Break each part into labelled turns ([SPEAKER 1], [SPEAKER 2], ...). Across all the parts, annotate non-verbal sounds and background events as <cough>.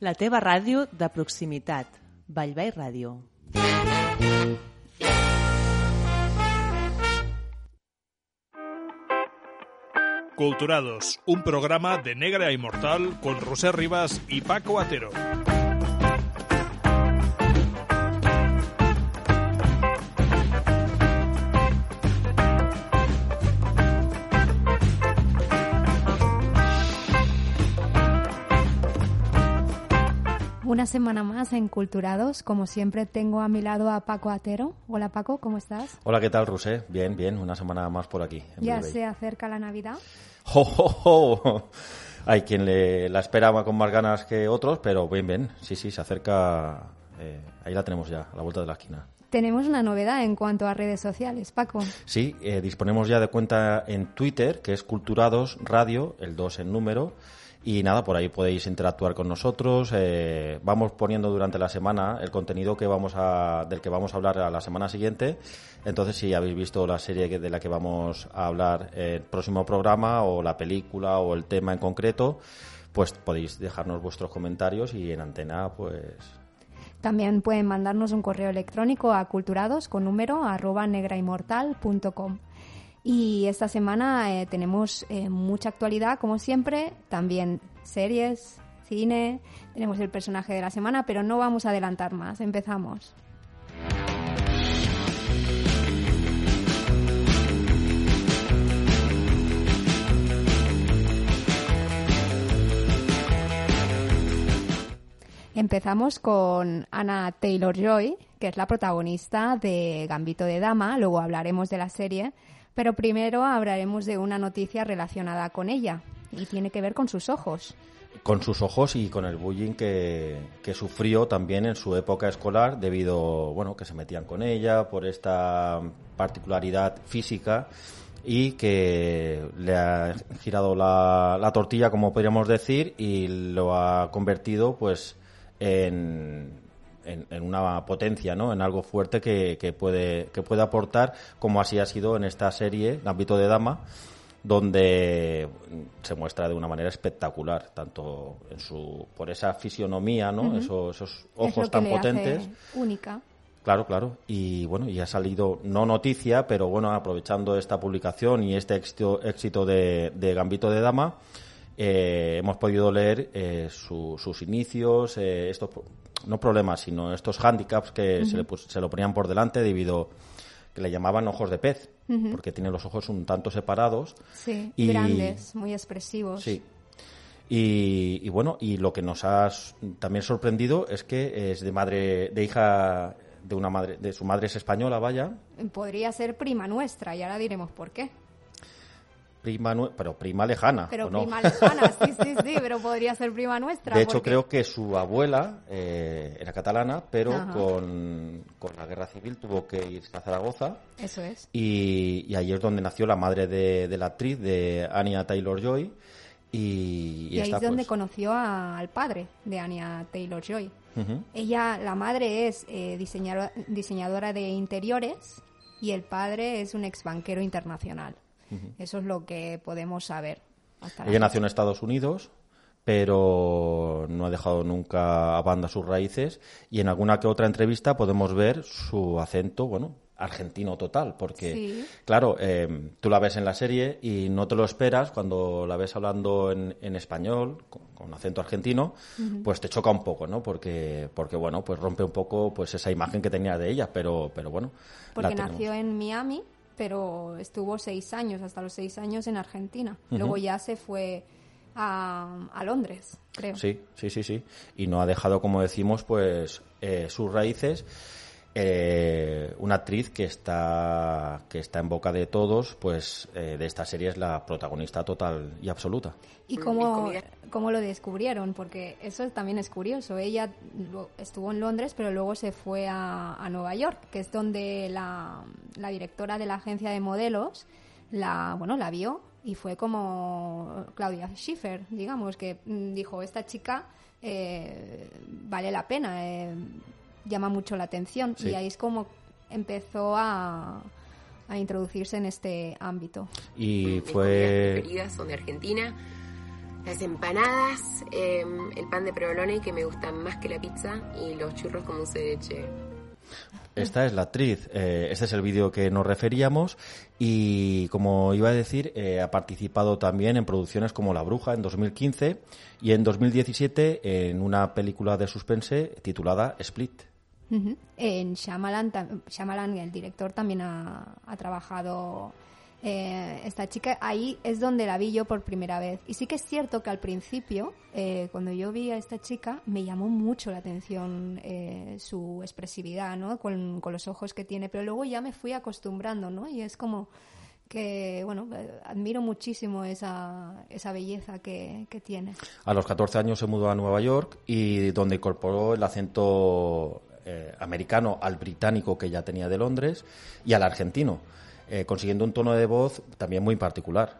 [SPEAKER 1] La teva ràdio de proximitat. Vallvei Ràdio.
[SPEAKER 2] Culturados, un programa de Negra Inmortal con José Rivas y Paco Atero.
[SPEAKER 3] Una semana más en Culturados. Como siempre, tengo a mi lado a Paco Atero. Hola Paco, ¿cómo estás?
[SPEAKER 4] Hola, ¿qué tal, Rusé? Bien, bien, una semana más por aquí. en
[SPEAKER 3] Ya
[SPEAKER 4] Bilbao.
[SPEAKER 3] se acerca la Navidad.
[SPEAKER 4] ¡Jo, jo, jo! Hay quien le, la esperaba con más ganas que otros, pero bien, bien. Sí, sí, se acerca. eh, ahí la tenemos ya, a la vuelta de la esquina.
[SPEAKER 3] Tenemos una novedad en cuanto a redes sociales, Paco.
[SPEAKER 4] Sí, eh, disponemos ya de cuenta en Twitter, que es Culturados Radio, el 2 en número. Y nada, por ahí podéis interactuar con nosotros. eh, vamos poniendo durante la semana el contenido que vamos a, del que vamos a hablar a la semana siguiente. Entonces, si habéis visto la serie de la que vamos a hablar el próximo programa, o la película, o el tema en concreto, pues podéis dejarnos vuestros comentarios y en antena, pues
[SPEAKER 3] También pueden mandarnos un correo electrónico a culturados con número arroba negrainmortal.com. Y esta semana eh, tenemos eh, mucha actualidad, como siempre, también series, cine, tenemos el personaje de la semana, pero no vamos a adelantar más. Empezamos. Empezamos con Anna Taylor Joy, que es la protagonista de Gambito de Dama, luego hablaremos de la serie, pero primero hablaremos de una noticia relacionada con ella y tiene que ver con sus ojos.
[SPEAKER 4] con sus ojos y con el bullying que, que sufrió también en su época escolar debido, bueno, que se metían con ella por esta particularidad física y que le ha girado la, la tortilla, como podríamos decir, y lo ha convertido, pues, en, en, en una potencia, ¿no? En algo fuerte que, que puede que puede aportar, como así ha sido en esta serie, Gambito de Dama, donde se muestra de una manera espectacular, tanto en su por esa fisionomía, ¿no? Esos, esos
[SPEAKER 3] Es
[SPEAKER 4] ojos
[SPEAKER 3] lo que
[SPEAKER 4] tan
[SPEAKER 3] le hace
[SPEAKER 4] potentes.
[SPEAKER 3] única.
[SPEAKER 4] Claro, claro. Y bueno, y ha salido, no noticia, pero bueno, aprovechando esta publicación y este éxito, éxito de, de Gambito de Dama, eh, hemos podido leer eh, su- sus inicios, eh, estos, no problemas, sino estos hándicaps que se, le se lo ponían por delante debido que le llamaban ojos de pez, porque tiene los ojos un tanto separados.
[SPEAKER 3] Sí,
[SPEAKER 4] Y-
[SPEAKER 3] grandes, muy expresivos.
[SPEAKER 4] Sí. Y, y bueno, y lo que nos ha también sorprendido es que es de madre, de hija de una madre, de su madre es española, vaya,
[SPEAKER 3] Podría ser prima nuestra y ahora diremos por qué.
[SPEAKER 4] Prima, pero prima lejana,
[SPEAKER 3] Pero
[SPEAKER 4] ¿o no?
[SPEAKER 3] prima lejana, <laughs> sí, sí, sí, pero podría ser prima nuestra.
[SPEAKER 4] De hecho,
[SPEAKER 3] porque-
[SPEAKER 4] creo que su abuela eh, era catalana, pero con, con la guerra civil tuvo que irse a Zaragoza
[SPEAKER 3] Eso es.
[SPEAKER 4] y, y ahí es donde nació la madre de, de la actriz, de Anya Taylor-Joy. Y,
[SPEAKER 3] Y, ahí es donde
[SPEAKER 4] pues,
[SPEAKER 3] conoció a- al padre de Anya Taylor Joy.
[SPEAKER 4] ujú.
[SPEAKER 3] Ella, la madre es eh, diseñadora, diseñadora de interiores y el padre es un ex banquero internacional. Eso es lo que podemos saber. hasta la
[SPEAKER 4] Ella nació en Estados Unidos, pero no ha dejado nunca a banda sus raíces y en alguna que otra entrevista podemos ver su acento, bueno, argentino total, porque,
[SPEAKER 3] Sí.
[SPEAKER 4] claro, eh, tú la ves en la serie y no te lo esperas cuando la ves hablando en, en español, con, con acento argentino, pues te choca un poco, ¿no? Porque, porque, bueno, pues rompe un poco pues esa imagen que tenía de ella, pero, pero bueno.
[SPEAKER 3] Porque nació en Miami, pero estuvo seis años, hasta los seis años en Argentina. Luego ya se fue a, a Londres, creo.
[SPEAKER 4] Sí, sí, sí, sí. Y no ha dejado, como decimos, pues eh, sus raíces. Eh, una actriz que está que está en boca de todos, pues eh, de esta serie es la protagonista total y absoluta.
[SPEAKER 3] ¿Y cómo, cómo lo descubrieron? Porque eso también es curioso. Ella estuvo en Londres, pero luego se fue a, a Nueva York, que es donde la, la directora de la agencia de modelos la, bueno, la vio y fue como Claudia Schiffer, digamos, que mm, dijo, esta chica eh, vale la pena, eh, llama mucho la atención.
[SPEAKER 4] Sí.
[SPEAKER 3] Y ahí es como empezó a, a introducirse en este ámbito.
[SPEAKER 4] Y
[SPEAKER 5] Mis
[SPEAKER 4] fue
[SPEAKER 5] preferidas son de Argentina. las empanadas, em, el pan de provolone que me gusta más que la pizza y los churros con dulce de leche.
[SPEAKER 4] Esta es la actriz, eh, este es el vídeo que nos referíamos y como iba a decir, eh, ha participado también en producciones como La Bruja en 2015 y en 2017 en una película de suspense titulada Split.
[SPEAKER 3] En Shyamalan, Shyamalan, el director, también ha trabajado eh, esta chica, ahí es donde la vi yo por primera vez. Y sí que es cierto que al principio, eh, cuando yo vi a esta chica, me llamó mucho la atención eh, su expresividad, ¿no? Con, los ojos que tiene, pero luego ya me fui acostumbrando, ¿no? Y es como que, bueno, admiro muchísimo esa, esa belleza que, que tiene.
[SPEAKER 4] A los 14 años se mudó a Nueva York y donde incorporó el acento americano al británico que ya tenía de Londres y al argentino eh, consiguiendo un tono de voz también muy particular.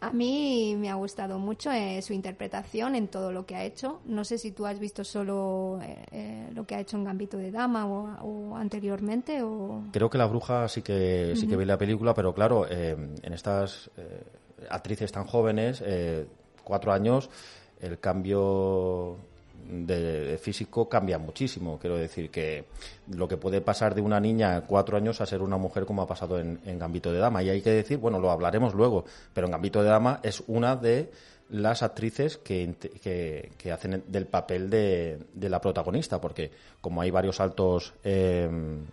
[SPEAKER 3] A mí me ha gustado mucho eh, su interpretación en todo lo que ha hecho. No sé si tú has visto solo eh, lo que ha hecho en Gambito de Dama o, anteriormente. O...
[SPEAKER 4] Creo que La Bruja sí que, sí que vi la película, pero claro, en estas actrices tan jóvenes, cuatro años, el cambio de físico cambia muchísimo. Quiero decir que lo que puede pasar de una niña cuatro años a ser una mujer como ha pasado en, Gambito de Dama. Y hay que decir, bueno, lo hablaremos luego, pero en Gambito de Dama es una de las actrices que, que, hacen del papel de, la protagonista, porque como hay varios saltos em,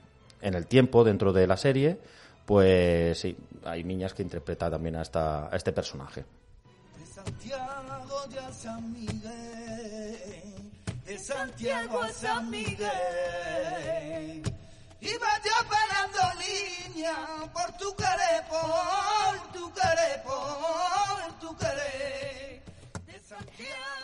[SPEAKER 4] en el tiempo dentro de la serie, pues sí, hay niñas que interpretan también a, esta, a este personaje de Santiago a San Miguel. Iba yo parando línea por tu querer, por tu querer, por tu querer.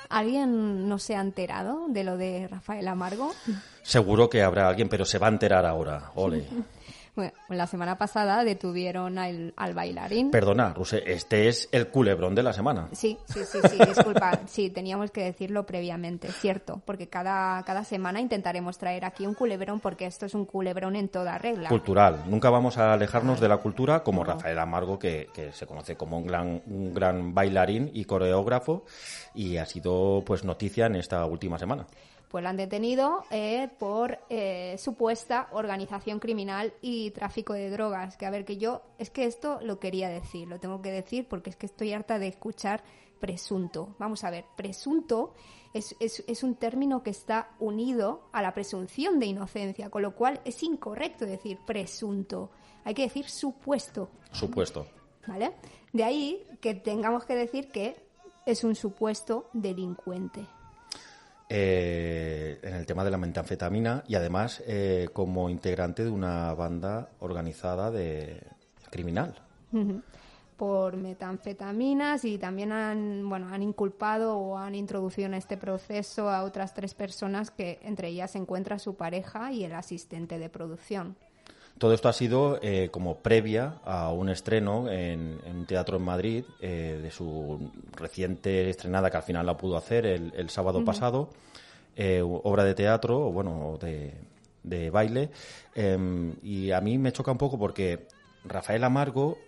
[SPEAKER 3] ¿Alguien no se ha enterado de lo de Rafael Amargo?
[SPEAKER 4] Seguro que habrá alguien, pero se va a enterar ahora. Ole. <laughs>
[SPEAKER 3] Bueno, la semana pasada detuvieron al, bailarín.
[SPEAKER 4] Perdona, Ruse, este es el culebrón de la semana.
[SPEAKER 3] Sí, sí, sí, sí, disculpa. Sí, teníamos que decirlo previamente, cierto, porque cada, cada semana intentaremos traer aquí un culebrón porque esto es un culebrón en toda regla.
[SPEAKER 4] Cultural. Nunca vamos a alejarnos de la cultura como Rafael Amargo, que, que se conoce como un gran, un gran bailarín y coreógrafo y ha sido pues noticia en esta última semana
[SPEAKER 3] pues la han detenido eh, por eh, supuesta organización criminal y tráfico de drogas. Que a ver, que yo, es que esto lo quería decir, lo tengo que decir porque es que estoy harta de escuchar presunto. Vamos a ver, presunto es, es, un término que está unido a la presunción de inocencia, con lo cual es incorrecto decir presunto. Hay que decir supuesto.
[SPEAKER 4] Supuesto.
[SPEAKER 3] ¿Vale? De ahí que tengamos que decir que es un supuesto delincuente.
[SPEAKER 4] Eh, en el tema de la metanfetamina y además eh, como integrante de una banda organizada de criminal.
[SPEAKER 3] Por metanfetaminas y también han, bueno, han inculpado o han introducido en este proceso a otras tres personas que entre ellas se encuentra su pareja y el asistente de producción.
[SPEAKER 4] Todo esto ha sido eh, como previa a un estreno en, un teatro en Madrid eh, de su reciente estrenada, que al final la pudo hacer el, sábado pasado, eh, obra de teatro, o bueno, de, baile. Em, y a mí me choca un poco porque Rafael Amargo,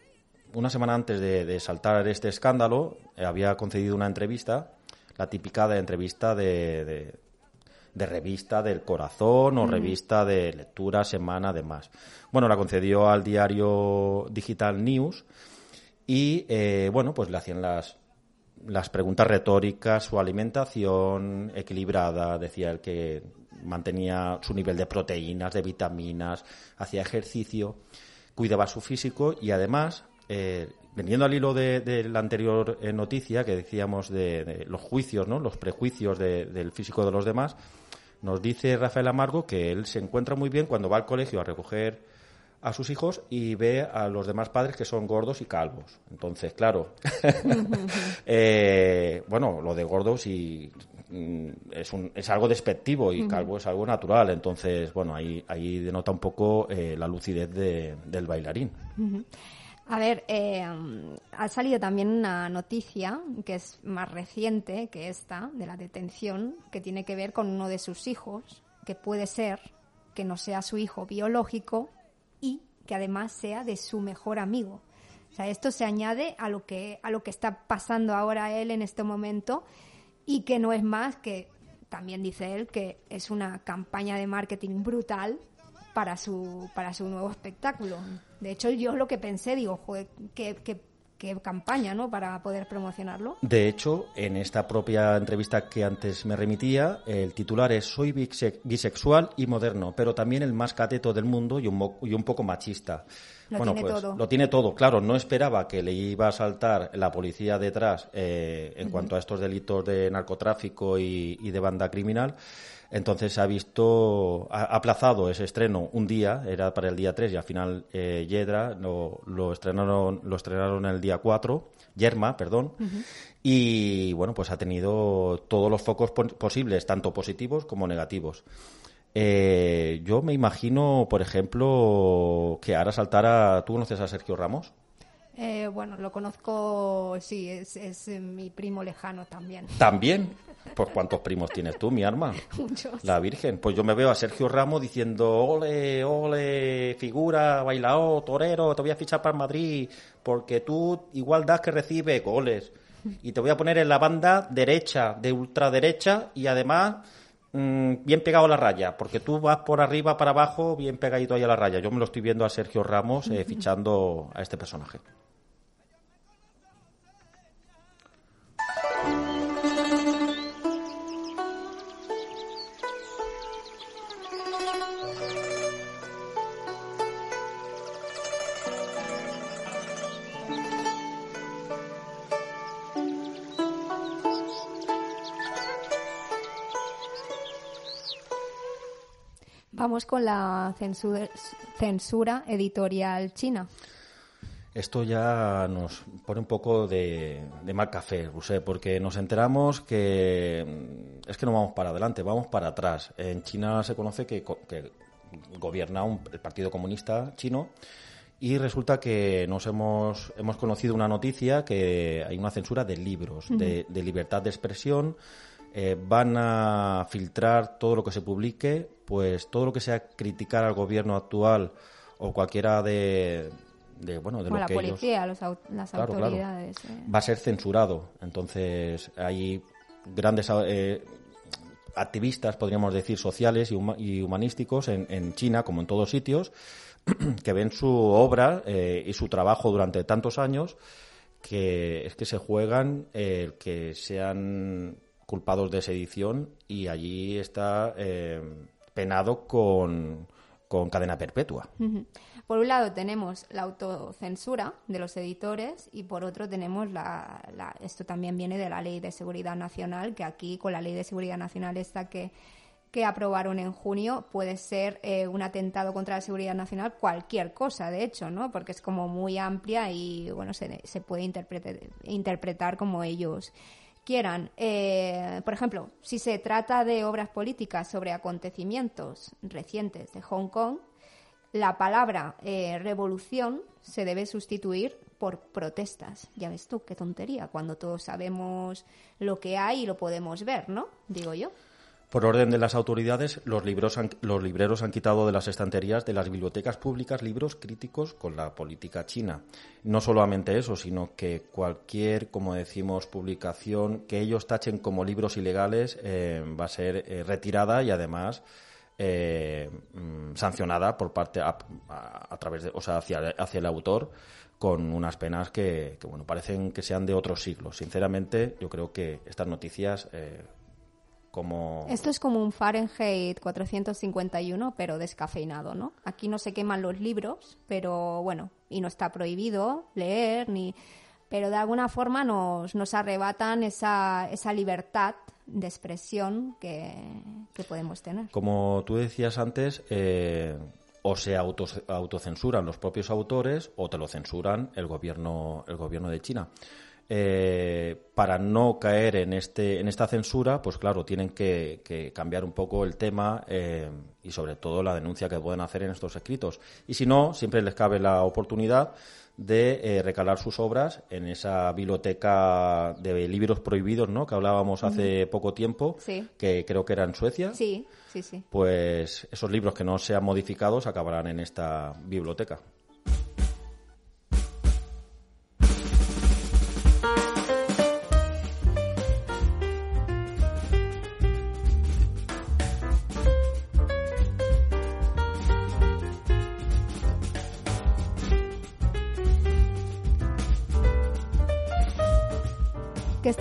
[SPEAKER 4] una semana antes de, saltar este escándalo, había concedido una entrevista, la típica de entrevista de de revista del corazón o revista de lectura, semana, demás. Bueno, la concedió al diario Digital News y, eh, bueno, pues le hacían las, las preguntas retóricas, su alimentación equilibrada, decía él que mantenía su nivel de proteínas, de vitaminas, hacía ejercicio, cuidaba su físico y además, eh, vendiendo al hilo de, la anterior eh, noticia que decíamos de, los juicios, ¿no? los prejuicios del físico de los demás, nos dice Rafael Amargo que él se encuentra muy bien cuando va al colegio a recoger a sus hijos y ve a los demás padres que son gordos y calvos. Entonces, claro, <laughs> eh, bueno, lo de gordos y mm, es, un, es algo despectivo y calvo es algo natural. Entonces, bueno, ahí, ahí denota un poco eh, la lucidez del bailarín.
[SPEAKER 3] A ver, eh, ha salido también una noticia que es más reciente que esta, de la detención, que tiene que ver con uno de sus hijos, que puede ser que no sea su hijo biológico y que además sea de su mejor amigo. O sea, esto se añade a lo que, a lo que está pasando ahora él en este momento y que no es más que, también dice él, que es una campaña de marketing brutal para su, para su nuevo espectáculo. De hecho, yo lo que pensé, digo, joder, qué, qué, qué campaña, ¿no? Para poder promocionarlo.
[SPEAKER 4] De hecho, en esta propia entrevista que antes me remitía, el titular es Soy bise- bisexual y moderno, pero también el más cateto del mundo y un, mo- y un poco machista.
[SPEAKER 3] Lo
[SPEAKER 4] bueno,
[SPEAKER 3] tiene
[SPEAKER 4] pues
[SPEAKER 3] todo.
[SPEAKER 4] lo tiene todo. Claro, no esperaba que le iba a saltar la policía detrás eh, en cuanto a estos delitos de narcotráfico y, y de banda criminal. Entonces se ha visto, ha aplazado ese estreno un día, era para el día 3 y al final eh, Yedra lo, lo estrenaron lo estrenaron el día 4, Yerma, perdón, y bueno, pues ha tenido todos los focos posibles, tanto positivos como negativos. Eh, yo me imagino, por ejemplo, que ahora saltara. ¿Tú conoces a Sergio Ramos?
[SPEAKER 3] Eh, bueno, lo conozco, sí, es, es eh, mi primo lejano también.
[SPEAKER 4] También. Pues ¿cuántos primos tienes tú, mi arma? <laughs>
[SPEAKER 3] Muchos.
[SPEAKER 4] La Virgen. Pues yo me veo a Sergio Ramos diciendo, ole, ole, figura, bailao, torero, te voy a fichar para Madrid, porque tú igual das que recibe goles. Y te voy a poner en la banda derecha, de ultraderecha, y además mm, bien pegado a la raya, porque tú vas por arriba, para abajo, bien pegadito ahí a la raya. Yo me lo estoy viendo a Sergio Ramos eh, <laughs> fichando a este personaje.
[SPEAKER 3] Vamos con la censura, censura editorial china.
[SPEAKER 4] Esto ya nos pone un poco de, de mal café, Rusé, porque nos enteramos que mm, es que no vamos para adelante, vamos para atrás. En China se conoce que, que gobierna un- el Partido Comunista chino y resulta que nos hemos, hemos conocido una noticia que hay una censura de libros, de, de libertad de expresión. Eh, van a filtrar todo lo que se publique, pues todo lo que sea criticar al gobierno actual o cualquiera de, de bueno de
[SPEAKER 3] Como
[SPEAKER 4] lo
[SPEAKER 3] la
[SPEAKER 4] que ellos
[SPEAKER 3] policía, los au- las
[SPEAKER 4] Claro, claro.
[SPEAKER 3] autoridades. eh.
[SPEAKER 4] va a ser censurado. Entonces, hay grandes eh, activistas, podríamos decir, sociales y, huma- y humanísticos en, en China, como en todos sitios, <clears throat> que ven su obra eh, y su trabajo durante tantos años que es que se juegan el que sean culpados de sedición y allí está eh, penado con, con cadena perpetua.
[SPEAKER 3] Por un lado tenemos la autocensura de los editores y por otro tenemos la, la- esto también viene de la Ley de Seguridad Nacional, que aquí con la Ley de Seguridad Nacional esta que, que aprobaron en junio puede ser eh, un atentado contra la seguridad nacional cualquier cosa, de hecho, ¿no? Porque es como muy amplia y bueno, se, se puede interpretar, interpretar como ellos quieran. Eh, por ejemplo, si se trata de obras políticas sobre acontecimientos recientes de Hong Kong, la palabra eh, revolución se debe sustituir por protestas. Ya ves tú, qué tontería, cuando todos sabemos lo que hay y lo podemos ver, ¿no? Digo yo.
[SPEAKER 4] Por orden de las autoridades, los, libros han- los libreros han quitado de las estanterías de las bibliotecas públicas libros críticos con la política china. No solamente eso, sino que cualquier, como decimos, publicación que ellos tachen como libros ilegales eh, va a ser eh, retirada y además eh, mm, sancionada por parte a, través de, o sea, hacia, hacia el autor con unas penas que, que, bueno parecen que sean de otros siglos. Sinceramente, yo creo que estas noticias eh, como
[SPEAKER 3] Esto es como un Fahrenheit 451, pero descafeinado, ¿no? Aquí no se queman los libros, pero bueno, y no está prohibido leer, ni pero de alguna forma nos, nos arrebatan esa, esa libertad de expresión que, que podemos tener.
[SPEAKER 4] Como tú decías antes, eh, o se autos- autocensuran los propios autores o te lo censuran el gobierno, el gobierno de China. Eh, para no caer en este en esta censura, pues claro, tienen que, que cambiar un poco el tema eh, y sobre todo la denuncia que pueden hacer en estos escritos. Y si no, siempre les cabe la oportunidad de eh, recalar sus obras en esa biblioteca de libros prohibidos, ¿no? Que hablábamos hace poco tiempo,
[SPEAKER 3] Sí.
[SPEAKER 4] que creo que era en Suecia
[SPEAKER 3] Sí, sí, sí.
[SPEAKER 4] pues esos libros que no sean modificados acabarán en esta biblioteca.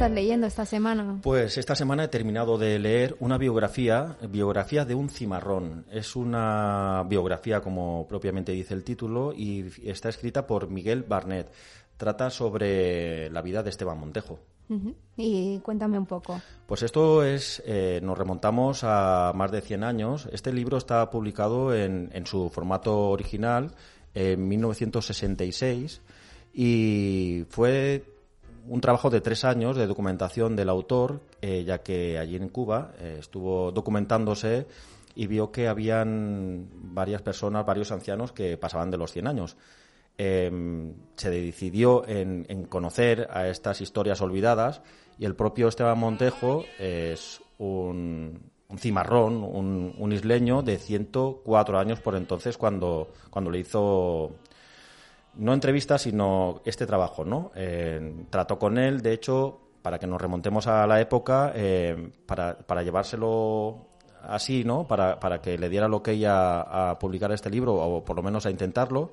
[SPEAKER 3] Estás leyendo esta semana?
[SPEAKER 4] Pues esta semana he terminado de leer una biografía, biografía de un cimarrón. Es una biografía, como propiamente dice el título, y está escrita por Miguel Barnett. Trata sobre la vida de Esteban Montejo.
[SPEAKER 3] Y cuéntame un poco.
[SPEAKER 4] Pues esto es, eh, nos remontamos a más de 100 años. Este libro está publicado en, en su formato original en 1966 y fue un trabajo de tres años de documentación del autor, eh, ya que allí en Cuba eh, estuvo documentándose y vio que habían varias personas, varios ancianos que pasaban de los 100 años. Em, se decidió en, conocer a estas historias olvidadas y el propio Esteban Montejo es un, cimarrón, un, isleño de 104 años por entonces cuando, cuando le hizo no entrevista, sino este trabajo, ¿no? Eh, trató con él, de hecho, para que nos remontemos a la época, eh, para, para, llevárselo así, ¿no? Para, para que le diera lo que ella a publicar este libro, o por lo menos a intentarlo,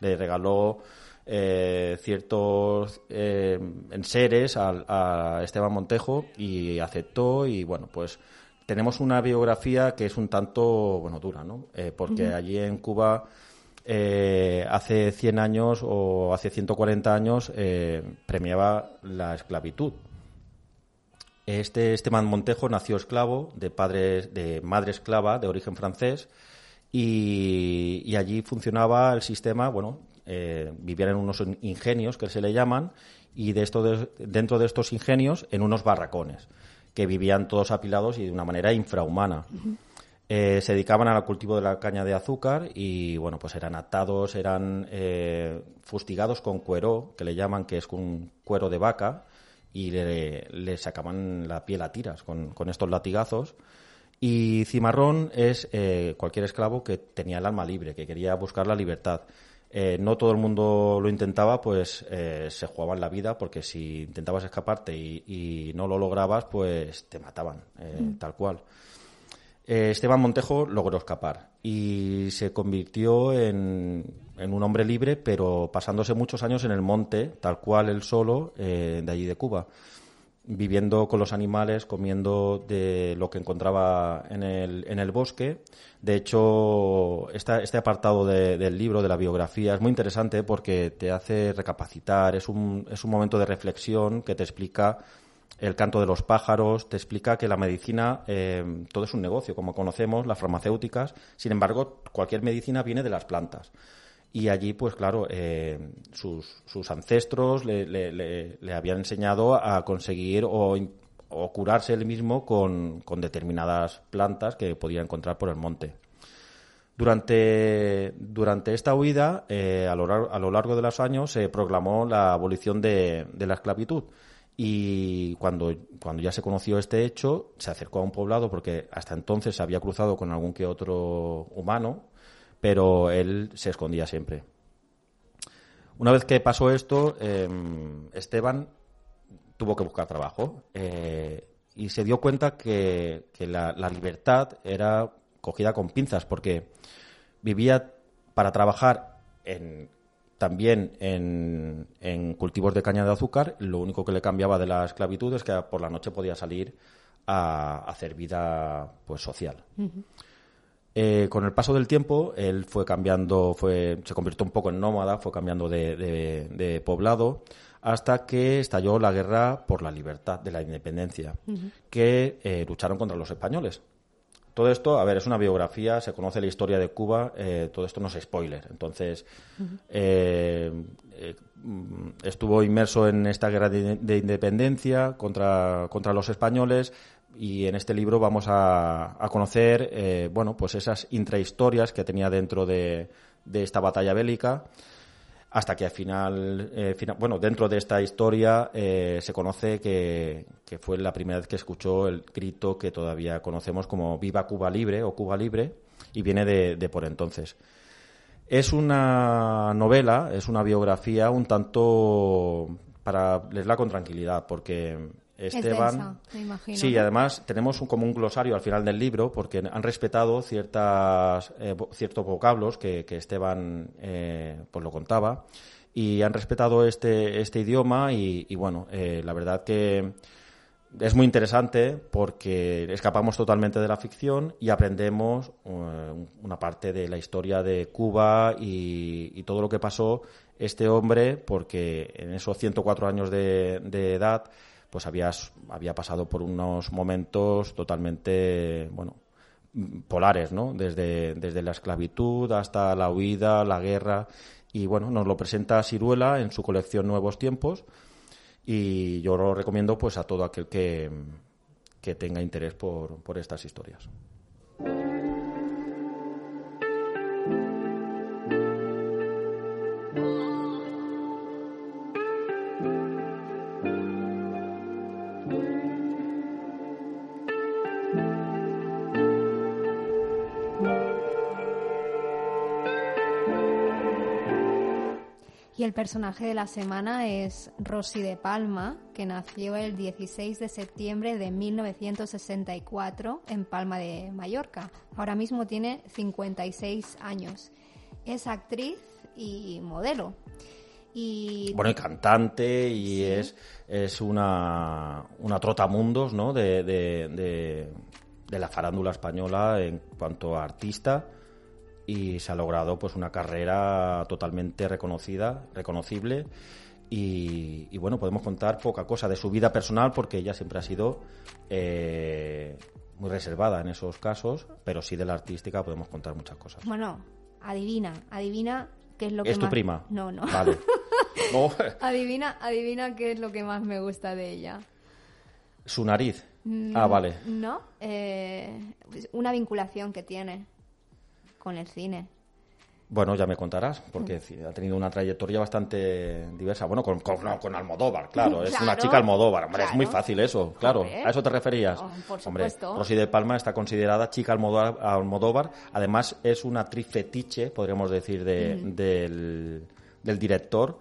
[SPEAKER 4] le regaló eh, ciertos eh, enseres a, a Esteban Montejo y aceptó y bueno, pues tenemos una biografía que es un tanto, bueno, dura, ¿no? porque allí en Cuba eh, hace 100 años o hace 140 años eh, premiaba la esclavitud. Este Esteban Montejo nació esclavo de padres de madre esclava de origen francés y, allí funcionaba el sistema, bueno, eh, vivían en unos ingenios que se le llaman y de esto dentro de estos ingenios en unos barracones que vivían todos apilados y de una manera infrahumana. Eh, se dedicaban al cultivo de la caña de azúcar y, bueno, pues eran atados, eran eh, fustigados con cuero, que le llaman, que es un cuero de vaca, y le, sacaban la piel a tiras con, estos latigazos. Y cimarrón es eh, cualquier esclavo que tenía el alma libre, que quería buscar la libertad. no todo el mundo lo intentaba, pues se jugaba en la vida, porque si intentabas escaparte y, no lo lograbas, pues te mataban, mm. tal cual. Eh, Esteban Montejo logró escapar y se convirtió en, un hombre libre, pero pasándose muchos años en el monte, tal cual él solo, eh, de allí de Cuba, viviendo con los animales, comiendo de lo que encontraba en el, en bosque. De hecho, este apartado del libro, de la biografía, es muy interesante porque te hace recapacitar, es un, es un momento de reflexión que te explica el canto de los pájaros, te explica que la medicina, eh, todo es un negocio, como conocemos, las farmacéuticas, sin embargo, cualquier medicina viene de las plantas. Y allí, pues claro, eh, sus, ancestros le, habían enseñado a conseguir o, curarse él mismo con, con, determinadas plantas que podía encontrar por el monte. Durante, durante esta huida, eh, a, lo, largo de los años, se proclamó la abolición de la esclavitud y cuando, cuando ya se conoció este hecho, se acercó a un poblado porque hasta entonces se había cruzado con algún que otro humano, pero él se escondía siempre. Una vez que pasó esto, em, Esteban tuvo que buscar trabajo eh, y se dio cuenta que, la libertad era cogida con pinzas porque vivía para trabajar en también en, cultivos de caña de azúcar, lo único que le cambiaba de la esclavitud es que por la noche podía salir a, hacer vida pues social. Eh, con el paso del tiempo, él fue cambiando, fue, se convirtió un poco en nómada, fue cambiando de, poblado, hasta que estalló la guerra por la libertad de la independencia, que eh, lucharon contra los españoles. Todo esto, a ver, es una biografía, se conoce la historia de Cuba, eh, todo esto no es spoiler. Entonces, eh, eh, estuvo inmerso en esta guerra de, independencia contra, contra los españoles y en este libro vamos a, a conocer, bueno, pues esas intrahistorias que tenía dentro de, de esta batalla bélica hasta que al final, eh, bueno, dentro de esta historia eh, se conoce que, fue la primera vez que escuchó el grito que todavía conocemos como Viva Cuba Libre o Cuba Libre y viene de, de por entonces. Es una novela, es una biografía un tanto para leerla con tranquilidad porque Esteban. sí, además tenemos un, como un glosario al final del libro porque han respetado ciertas, eh, ciertos vocablos que, Esteban eh, pues lo contaba y han respetado este, este idioma y, y bueno, eh, la verdad que es muy interesante porque escapamos totalmente de la ficción y aprendemos una parte de la historia de Cuba y, y todo lo que pasó este hombre porque en esos 104 años de, de edad pues había, había pasado por unos momentos totalmente, bueno, polares, ¿no? Desde, desde la esclavitud hasta la huida, la guerra. Y bueno, nos lo presenta Ciruela en su colección Nuevos Tiempos. Y yo lo recomiendo pues a todo aquel que, que tenga interés por, por estas historias.
[SPEAKER 3] El personaje de la semana es Rosy de Palma, que nació el 16 de septiembre de 1964 en Palma de Mallorca. Ahora mismo tiene 56 años. Es actriz y modelo. Y
[SPEAKER 4] Bueno, y cantante y es, es una, una trotamundos, ¿no? De, de, de, de la farándula española en cuanto a artista y se ha logrado pues una carrera totalmente reconocida, reconocible y, y, bueno, podemos contar poca cosa de su vida personal porque ella siempre ha sido eh, muy reservada en esos casos, pero sí de la artística podemos contar muchas cosas.
[SPEAKER 3] bueno, adivina, adivina qué es lo que
[SPEAKER 4] ¿Es tu
[SPEAKER 3] más...
[SPEAKER 4] prima?
[SPEAKER 3] No, no.
[SPEAKER 4] Vale. <laughs> No,
[SPEAKER 3] adivina, adivina qué es lo que más me gusta de ella.
[SPEAKER 4] su nariz.
[SPEAKER 3] Mm,
[SPEAKER 4] Ah, vale.
[SPEAKER 3] No, eh, una vinculación que tiene con el cine.
[SPEAKER 4] Bueno, ya me contarás, porque sí, ha tenido una trayectoria bastante diversa. Bueno, con, con, no, con Almodóvar, claro, es una chica Almodóvar. Hombre, es muy fácil eso, claro.
[SPEAKER 3] Hombre.
[SPEAKER 4] ¿A eso te referías?
[SPEAKER 3] Oh, por
[SPEAKER 4] Hombre,
[SPEAKER 3] supuesto.
[SPEAKER 4] Rosy de Palma está considerada chica Almodóvar. Almodóvar. Además, es una actriz fetiche, podríamos decir, de- del, del director.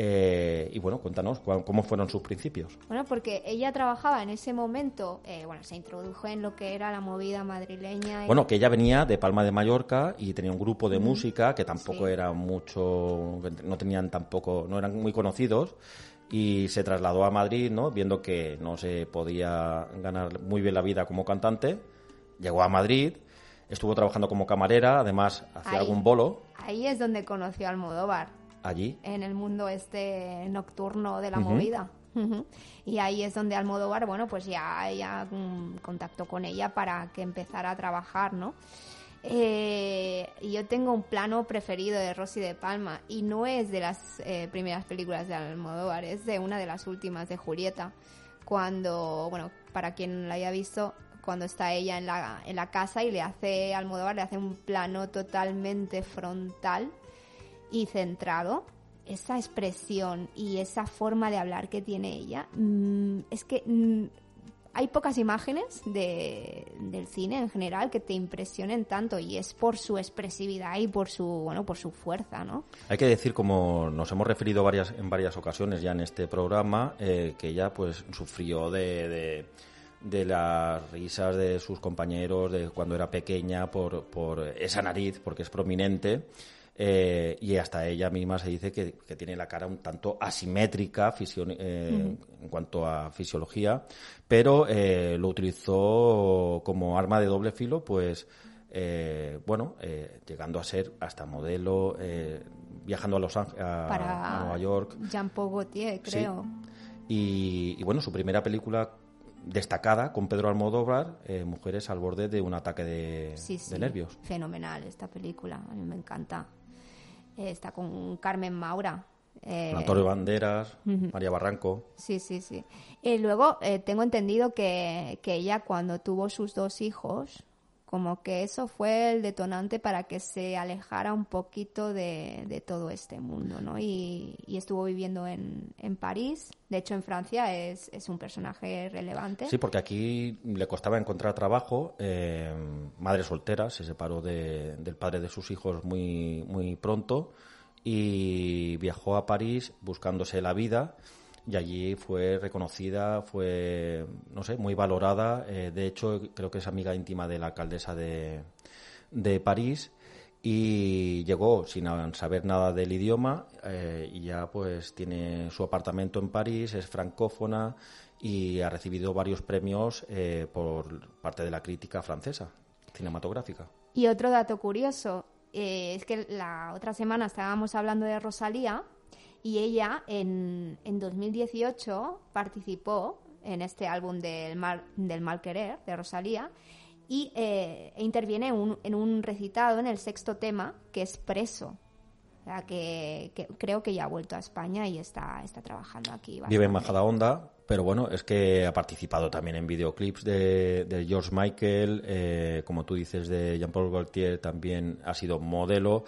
[SPEAKER 4] Eh, y bueno, cuéntanos cómo fueron sus principios.
[SPEAKER 3] Bueno, porque ella trabajaba en ese momento, eh, bueno, se introdujo en lo que era la movida madrileña. y-
[SPEAKER 4] Bueno, que ella venía de Palma de Mallorca y tenía un grupo de música que tampoco
[SPEAKER 3] Sí.
[SPEAKER 4] era mucho, no tenían tampoco, no eran muy conocidos y se trasladó a Madrid, ¿no? Viendo que no se podía ganar muy bien la vida como cantante, llegó a Madrid, estuvo trabajando como camarera, además hacía
[SPEAKER 3] Ahí.
[SPEAKER 4] algún bolo
[SPEAKER 3] Ahí es donde conoció a Almodóvar,
[SPEAKER 4] allí.
[SPEAKER 3] en el mundo este nocturno de la movida. Y ahí es donde Almodóvar, bueno, pues ya, ya contactó con ella para que empezara a trabajar, ¿no? Eh, y yo tengo un plano preferido de Rosy de Palma y no es de las eh, primeras películas de Almodóvar, es de una de las últimas de Julieta, cuando, bueno, para quien la haya visto, cuando está ella en la, en la casa y le hace, Almodóvar le hace un plano totalmente frontal y centrado. Esa expresión y esa forma de hablar que tiene ella, mm, es que mm, hay pocas imágenes de, del cine en general que te impresionen tanto y es por su expresividad y por su, bueno, por su fuerza, ¿no?
[SPEAKER 4] Hay que decir, como nos hemos referido varias, en varias ocasiones ya en este programa, eh, que ella pues sufrió de, de, de las risas de sus compañeros de cuando era pequeña por, por esa nariz, porque es prominente. Eh, y hasta ella misma se dice que, que tiene la cara un tanto asimétrica fisio- eh, en cuanto a fisiología, pero eh, lo utilizó como arma de doble filo, pues eh, bueno, llegando a ser hasta modelo, viajando a Los Ángeles, a,
[SPEAKER 3] Para
[SPEAKER 4] a Nueva York.
[SPEAKER 3] Jean-Paul Gaultier,
[SPEAKER 4] Sí.
[SPEAKER 3] creo.
[SPEAKER 4] Y, y, bueno, su primera película destacada con Pedro Almodóvar, eh, Mujeres al borde de un ataque de,
[SPEAKER 3] Sí, sí.
[SPEAKER 4] de nervios.
[SPEAKER 3] Fenomenal esta película, a mí me encanta. Eh, está con Carmen Maura. eh,
[SPEAKER 4] Antonio Banderas, María Barranco.
[SPEAKER 3] Sí, sí, sí. Y luego eh, tengo entendido que, que ella cuando tuvo sus dos hijos, como que eso fue el detonante para que se alejara un poquito de, de todo este mundo, ¿no? Y, estuvo viviendo en, en París. De hecho, en Francia es, es un personaje relevante.
[SPEAKER 4] Sí, porque aquí le costaba encontrar trabajo. eh, madre soltera, se separó de- del padre de sus hijos muy, muy pronto y viajó a París buscándose la vida y allí fue reconocida, fue, no sé, muy valorada. eh, de hecho, creo que es amiga íntima de la alcaldesa de, de París. y llegó sin saber nada del idioma eh, y ya pues tiene su apartamento en París, es francófona y ha recibido varios premios eh, por parte de la crítica francesa cinematográfica.
[SPEAKER 3] Y otro dato curioso eh, es que la otra semana estábamos hablando de Rosalía y ella en, en 2018 participó en este álbum del mal, del mal querer de Rosalía y eh, interviene en un recitado en el sexto tema que es preso. O sea, que, creo que ya ha vuelto a España y está, está trabajando aquí.
[SPEAKER 4] Vive en Majadahonda, pero bueno, es que ha participado también en videoclips de, George Michael, eh, como tú dices, de Jean-Paul Gaultier, también ha sido modelo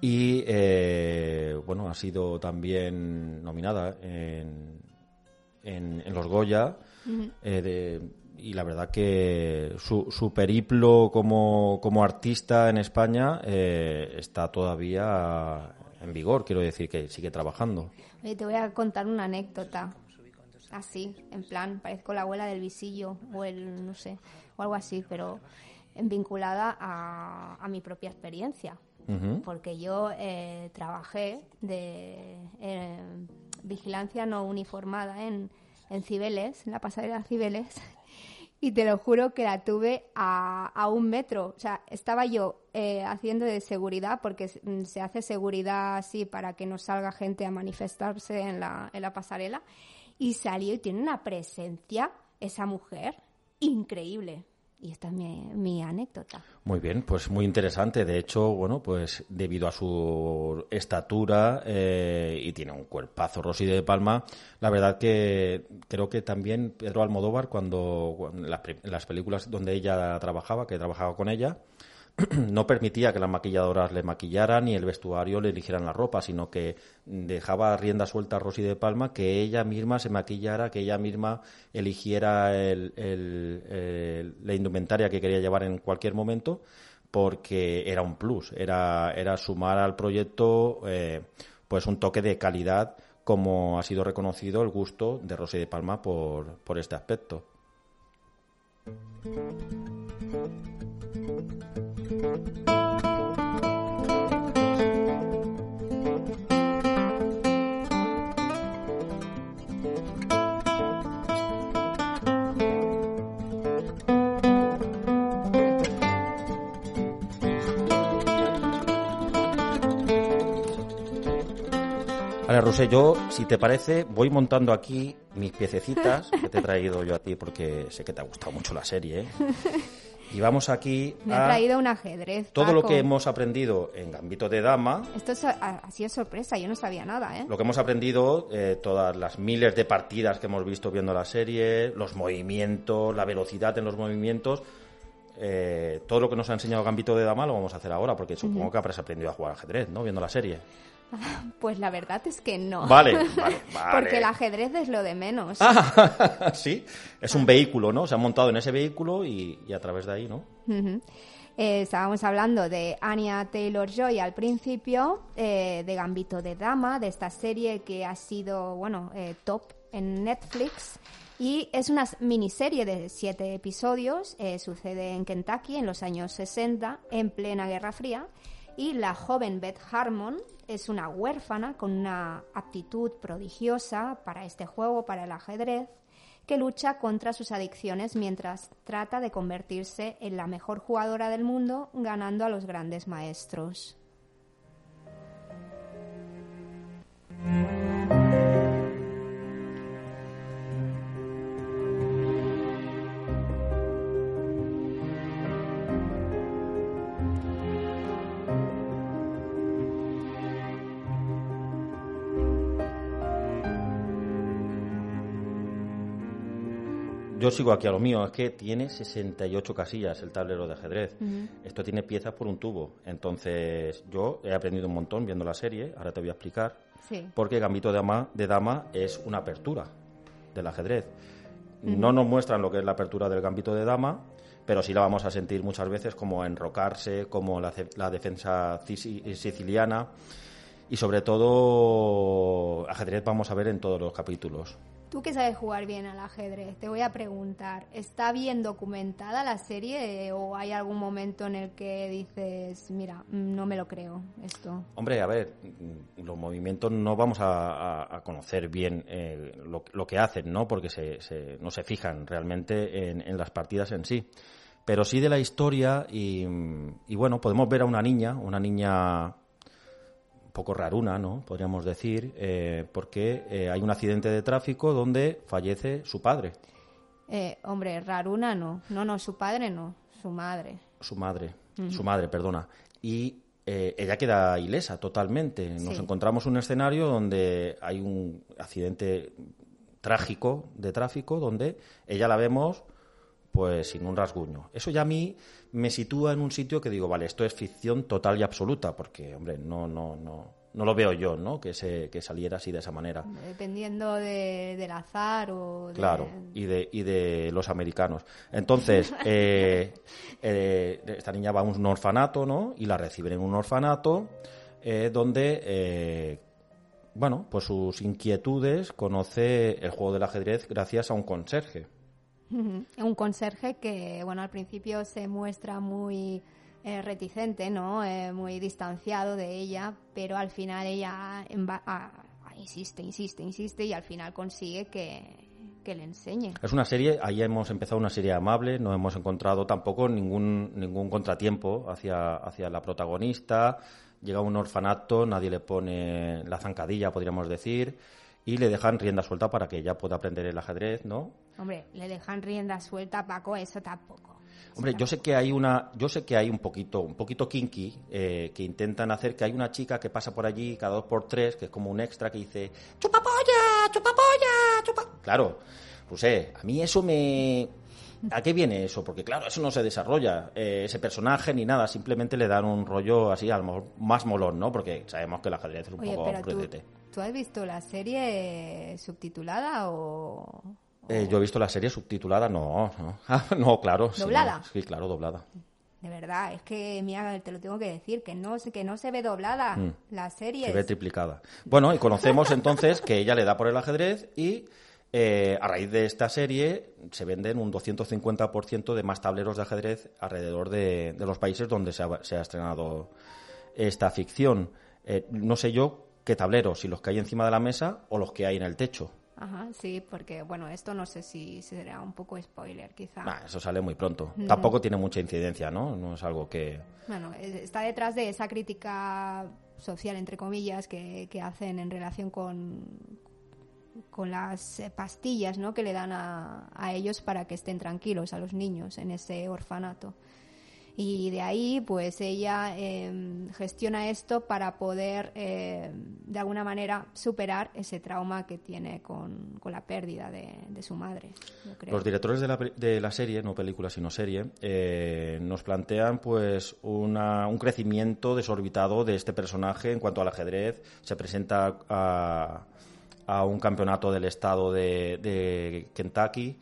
[SPEAKER 4] y, eh, bueno, ha sido también nominada en, en, los Goya. de, y la verdad que su, su periplo como, como, artista en España eh, está todavía en vigor, quiero decir que sigue trabajando.
[SPEAKER 3] Oye, te voy a contar una anécdota. Así, en plan, parezco la abuela del visillo o el, no sé, o algo así, pero vinculada a, a mi propia experiencia. Porque yo eh, trabajé de eh, vigilancia no uniformada en, en Cibeles, en la pasarela Cibeles, y te lo juro que la tuve a, a un metro. O sea, estaba yo eh, haciendo de seguridad, porque se hace seguridad así para que no salga gente a manifestarse en la, en la pasarela, y salió y tiene una presencia, esa mujer, increíble. Y esta es mi, anécdota.
[SPEAKER 4] Muy bien, pues muy interesante. De hecho, bueno, pues debido a su estatura eh, y tiene un cuerpazo Rosy de Palma, la verdad que creo que también Pedro Almodóvar, cuando, las, las películas donde ella trabajaba, que trabajaba con ella, <clears throat> no permitía que las maquilladoras le maquillaran ni el vestuario le eligieran la ropa, sino que dejaba rienda suelta a Rosy de Palma que ella misma se maquillara, que ella misma eligiera la indumentaria que quería llevar en cualquier momento, porque era un plus, era, era sumar al proyecto eh, pues un toque de calidad como ha sido reconocido el gusto de Rosy de Palma por, por este aspecto. Vale, Rosé, yo, si te parece, voy montando aquí mis piececitas que te he traído yo a ti porque sé que te ha gustado mucho la serie. ¿eh? <laughs> Y vamos aquí
[SPEAKER 3] Me ha traído un ajedrez.
[SPEAKER 4] Todo lo que hemos aprendido en Gambito de Dama.
[SPEAKER 3] Esto es, ha, sido sorpresa, yo no sabía nada, ¿eh?
[SPEAKER 4] Lo que hemos aprendido, eh, todas las miles de partidas que hemos visto viendo la serie, los movimientos, la velocidad en los movimientos. Eh, todo lo que nos ha enseñado Gambito de Dama lo vamos a hacer ahora, porque supongo que habrás aprendido a jugar ajedrez, ¿no? Viendo la serie. <laughs>
[SPEAKER 3] Pues la verdad es que no.
[SPEAKER 4] Vale, vale, <laughs>
[SPEAKER 3] Porque el ajedrez es lo de menos. <laughs>
[SPEAKER 4] sí, es un vehículo, ¿no? Se ha montado en ese vehículo y, a través de ahí, ¿no?
[SPEAKER 3] Eh, estábamos hablando de Anya Taylor Joy al principio, eh, de Gambito de Dama, de esta serie que ha sido, bueno, eh, top en Netflix. Y es una miniserie de siete episodios, sucede en Kentucky en los años 60, en plena Guerra Fría y la joven Beth Harmon es una huérfana con una aptitud prodigiosa para este juego, para el ajedrez, que lucha contra sus adicciones mientras trata de convertirse en la mejor jugadora del mundo ganando a los grandes maestros.
[SPEAKER 4] Yo sigo aquí a lo mío, es que tiene 68 casillas el tablero de ajedrez. Esto tiene piezas por un tubo. Entonces, yo he aprendido un montón viendo la serie, ahora te voy a explicar. Porque Gambito de Dama, de Dama es una apertura del ajedrez. No nos muestran lo que es la apertura del Gambito de Dama, pero sí la vamos a sentir muchas veces como enrocarse, como la, la defensa siciliana y sobre todo ajedrez vamos a ver en todos los capítulos.
[SPEAKER 3] Tú que sabes jugar bien al ajedrez, te voy a preguntar, ¿está bien documentada la serie o hay algún momento en el que dices, mira, no me lo creo esto?
[SPEAKER 4] Hombre, a ver, los movimientos no vamos a, conocer bien eh, lo, que hacen, ¿no? Porque se, no se fijan realmente en, las partidas en sí. Pero sí de la historia y, y bueno, podemos ver a una niña, una niña poco raruna, ¿no? Podríamos decir, eh, porque eh, hay un accidente de tráfico donde fallece su padre.
[SPEAKER 3] Eh, hombre, raruna no. No, no, su padre no. Su madre.
[SPEAKER 4] Su madre. Su madre, perdona. Y ella queda ilesa totalmente. Nos encontramos en un escenario donde hay un accidente trágico de tráfico donde ella la vemos pues sin un rasguño. Eso ya a mí me sitúa en un sitio que digo, vale, esto es ficción total y absoluta, porque, hombre, no, no, no, no lo veo yo, ¿no? Que, se, que saliera así de esa manera.
[SPEAKER 3] Dependiendo del azar o... De...
[SPEAKER 4] Claro, y de, y de los americanos. Entonces, <laughs> eh, eh, esta niña va a un orfanato, ¿no? Y la reciben en un orfanato eh, donde, bueno, pues sus inquietudes conoce el juego del ajedrez gracias a un conserje. <laughs>
[SPEAKER 3] Un conserje que, bueno, al principio se muestra muy eh, reticente, ¿no? Eh, muy distanciado de ella, pero al final ella insiste, insiste, insiste y al final consigue que, le enseñe.
[SPEAKER 4] Es una serie, ahí hemos empezado una serie amable, no hemos encontrado tampoco ningún, ningún contratiempo hacia, hacia la protagonista. Llega a un orfanato, nadie le pone la zancadilla, podríamos decir y le dejan rienda suelta para que ella pueda aprender el ajedrez, ¿no?
[SPEAKER 3] Hombre, le dejan rienda suelta, Paco, eso tampoco.
[SPEAKER 4] Hombre, yo sé que hay una, yo sé que hay un poquito, un poquito kinky eh, que intentan hacer que hay una chica que pasa por allí cada dos por tres, que es como un extra que dice chupapolla, chupapolla, chupa. Claro, pues eh, a mí eso me, ¿A qué viene eso? Porque claro, eso no se desarrolla, eh, ese personaje ni nada, simplemente le dan un rollo así, a lo mejor más molón, ¿no? Porque sabemos que la ajedrez es un poco
[SPEAKER 3] tú, ¿Tú has visto la serie subtitulada o...?
[SPEAKER 4] Eh, yo he visto la serie subtitulada, no, no, <laughs> no claro.
[SPEAKER 3] ¿Doblada?
[SPEAKER 4] Sí, claro, doblada.
[SPEAKER 3] De verdad, es que, mira, te lo tengo que decir, que no, que no se ve doblada mm. la serie.
[SPEAKER 4] Se ve triplicada. Bueno, y conocemos entonces que ella le da por el ajedrez y eh, a raíz de esta serie se venden un 250% de más tableros de ajedrez alrededor de, los países donde se ha, estrenado esta ficción. Eh, no sé yo qué tableros, si los que hay encima de la mesa o los que hay en el techo.
[SPEAKER 3] Ajá, sí, porque bueno, esto no sé si será un poco spoiler, quizá.
[SPEAKER 4] eso sale muy pronto. Tampoco tiene mucha incidencia, ¿no? No es algo que.
[SPEAKER 3] Bueno, está detrás de esa crítica social, entre comillas, que hacen en relación con, con las eh, pastillas ¿no? que le dan a, a, ellos para que estén tranquilos a los niños en ese orfanato. Y de ahí, pues ella em, gestiona esto para poder, em, de alguna manera, superar ese trauma que tiene con, con la pérdida de, de, su madre.
[SPEAKER 4] Los directores de la, de la, serie, no película, sino serie, eh, nos plantean pues una, un crecimiento desorbitado de este personaje en cuanto al ajedrez. Se presenta a a un campeonato del estado de, Kentucky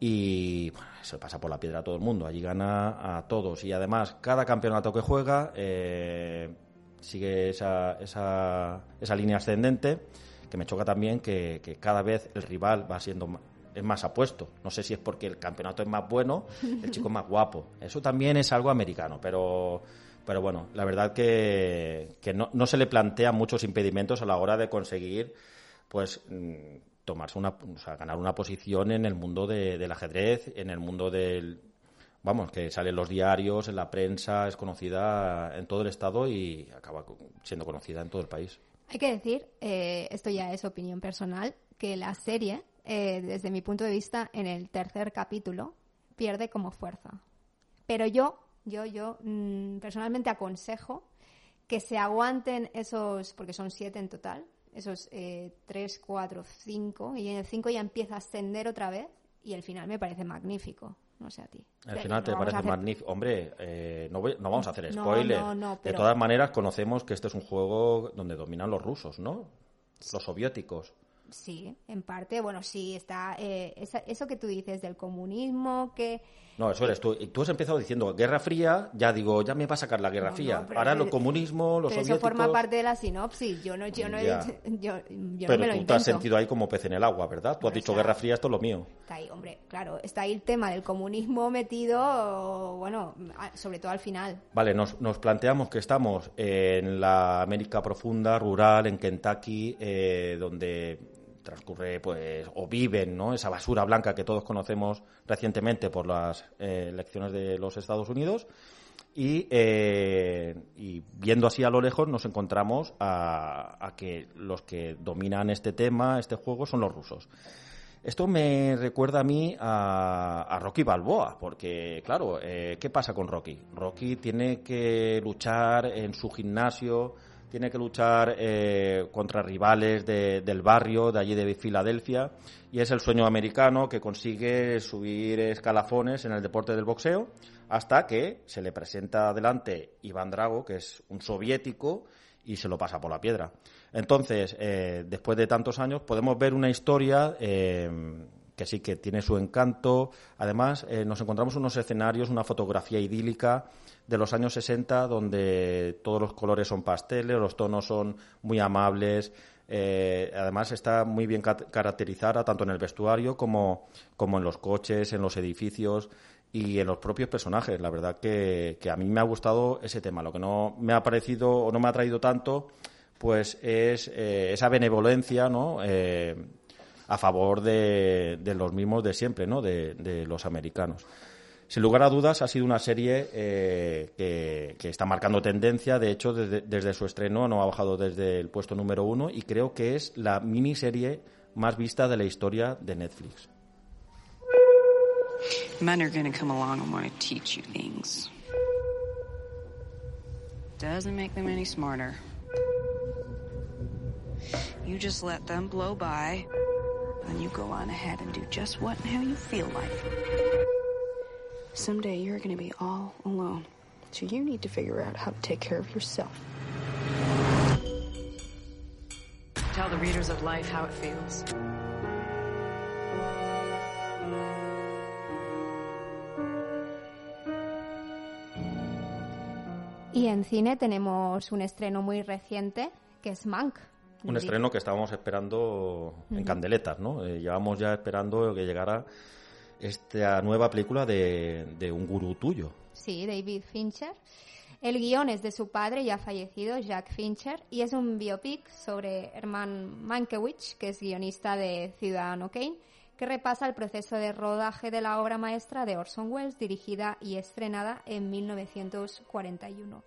[SPEAKER 4] y se pasa por la piedra a todo el mundo. Allí gana a todos y además cada campeonato que juega eh, sigue esa, esa, esa, línea ascendente que me choca también que, cada vez el rival va siendo es más apuesto. No sé si es porque el campeonato es más bueno, el chico es más guapo. Eso también es algo americano, pero pero bueno, la verdad que, que no, no se le plantean muchos impedimentos a la hora de conseguir pues mm, tomarse una, o sea, ganar una posición en el mundo del ajedrez, en el mundo del, vamos, que sale en los diarios, en la prensa, es conocida en todo el estado y acaba siendo conocida en todo el país.
[SPEAKER 3] Hay que decir, eh, esto ya es opinión personal, que la serie, eh, desde mi punto de vista, en el tercer capítulo, pierde como fuerza. Pero yo, yo, yo, mm, personalmente aconsejo que se aguanten esos, porque son siete en total, esos eh, 3, 4, 5, y en el 5 ya empieza a ascender otra vez y el final me parece magnífico. No sé a ti.
[SPEAKER 4] El final te parece magnífico. Hombre, eh, no, no, vamos a hacer spoiler. De todas maneras, conocemos que este es un juego donde dominan los rusos, ¿no? Los soviéticos.
[SPEAKER 3] Sí, en parte, bueno, sí, está eh, esa- eso que tú dices del comunismo, que
[SPEAKER 4] No, eso eres tú. Tú has empezado diciendo Guerra Fría, ya digo, ya me va a sacar la Guerra
[SPEAKER 3] No,
[SPEAKER 4] Fría.
[SPEAKER 3] no,
[SPEAKER 4] Ahora
[SPEAKER 3] eso-
[SPEAKER 4] lo comunismo, los
[SPEAKER 3] pero eso
[SPEAKER 4] soviéticos...
[SPEAKER 3] forma parte de la sinopsis. Yo no, yo no, he
[SPEAKER 4] Ya.
[SPEAKER 3] dicho- <laughs> yo, yo
[SPEAKER 4] Pero
[SPEAKER 3] no me lo
[SPEAKER 4] tú te has sentido ahí como pez en el agua, ¿verdad? Tú has
[SPEAKER 3] Bueno,
[SPEAKER 4] dicho
[SPEAKER 3] o sea,
[SPEAKER 4] Guerra Fría, esto es lo mío.
[SPEAKER 3] Está ahí, hombre, claro, está ahí el tema del comunismo metido, bueno, sobre todo al final.
[SPEAKER 4] Vale, nos, nos planteamos que estamos en la América profunda, rural, en Kentucky, eh, donde transcurre, pues, o viven, ¿no? Esa basura blanca que todos conocemos recientemente por las eh, elecciones de los Estados Unidos. Y, eh, y viendo así a lo lejos nos encontramos a, a que los que dominan este tema, este juego, son los rusos. Esto me recuerda a mí a, a Rocky Balboa, porque, claro, eh, ¿qué pasa con Rocky? Rocky tiene que luchar en su gimnasio, tiene que luchar eh, contra rivales de- del barrio, de allí de Filadelfia, y es el sueño americano que consigue subir escalafones en el deporte del boxeo, hasta que se le presenta delante Iván Drago, que es un soviético, y se lo pasa por la piedra. Entonces, eh, después de tantos años, podemos ver una historia eh, que sí que tiene su encanto. Además, eh, nos encontramos unos escenarios, una fotografía idílica de los años 60, donde todos los colores son pasteles, los tonos son muy amables. eh, además, está muy bien caracterizada tanto en el vestuario como, como en los coches, en los edificios y en los propios personajes. La verdad que, que a mí me ha gustado ese tema. Lo que no me ha parecido o no me ha traído tanto, pues es eh, esa benevolencia, ¿no? Eh, a favor de, los mismos de siempre, ¿no? De, los americanos. Sin lugar a dudas, ha sido una serie eh, que, está marcando tendencia. De hecho, desde, desde su estreno no ha bajado desde el puesto número uno y creo que es la miniserie más vista de la historia de Netflix.
[SPEAKER 6] Men are gonna come along and want to teach you things. Doesn't make them any smarter. You just let them blow by, then you go on ahead and do just what and how you feel like. Someday you're gonna be all alone, so you need to figure out how to take care of yourself. Tell the readers of life how it feels.
[SPEAKER 3] Y en cine tenemos un estreno muy reciente, que es Mank.
[SPEAKER 4] Un estreno que estábamos esperando en candeletas, ¿no? Eh, llevamos ya esperando que llegara esta nueva película de, de un gurú tuyo.
[SPEAKER 3] Sí, David Fincher. El guion es de su padre ya fallecido, Jack Fincher, y es un biopic sobre Herman Mankiewicz, que es guionista de Ciudadano Kane, que repasa el proceso de rodaje de la obra maestra de Orson Welles, dirigida y estrenada en 1941.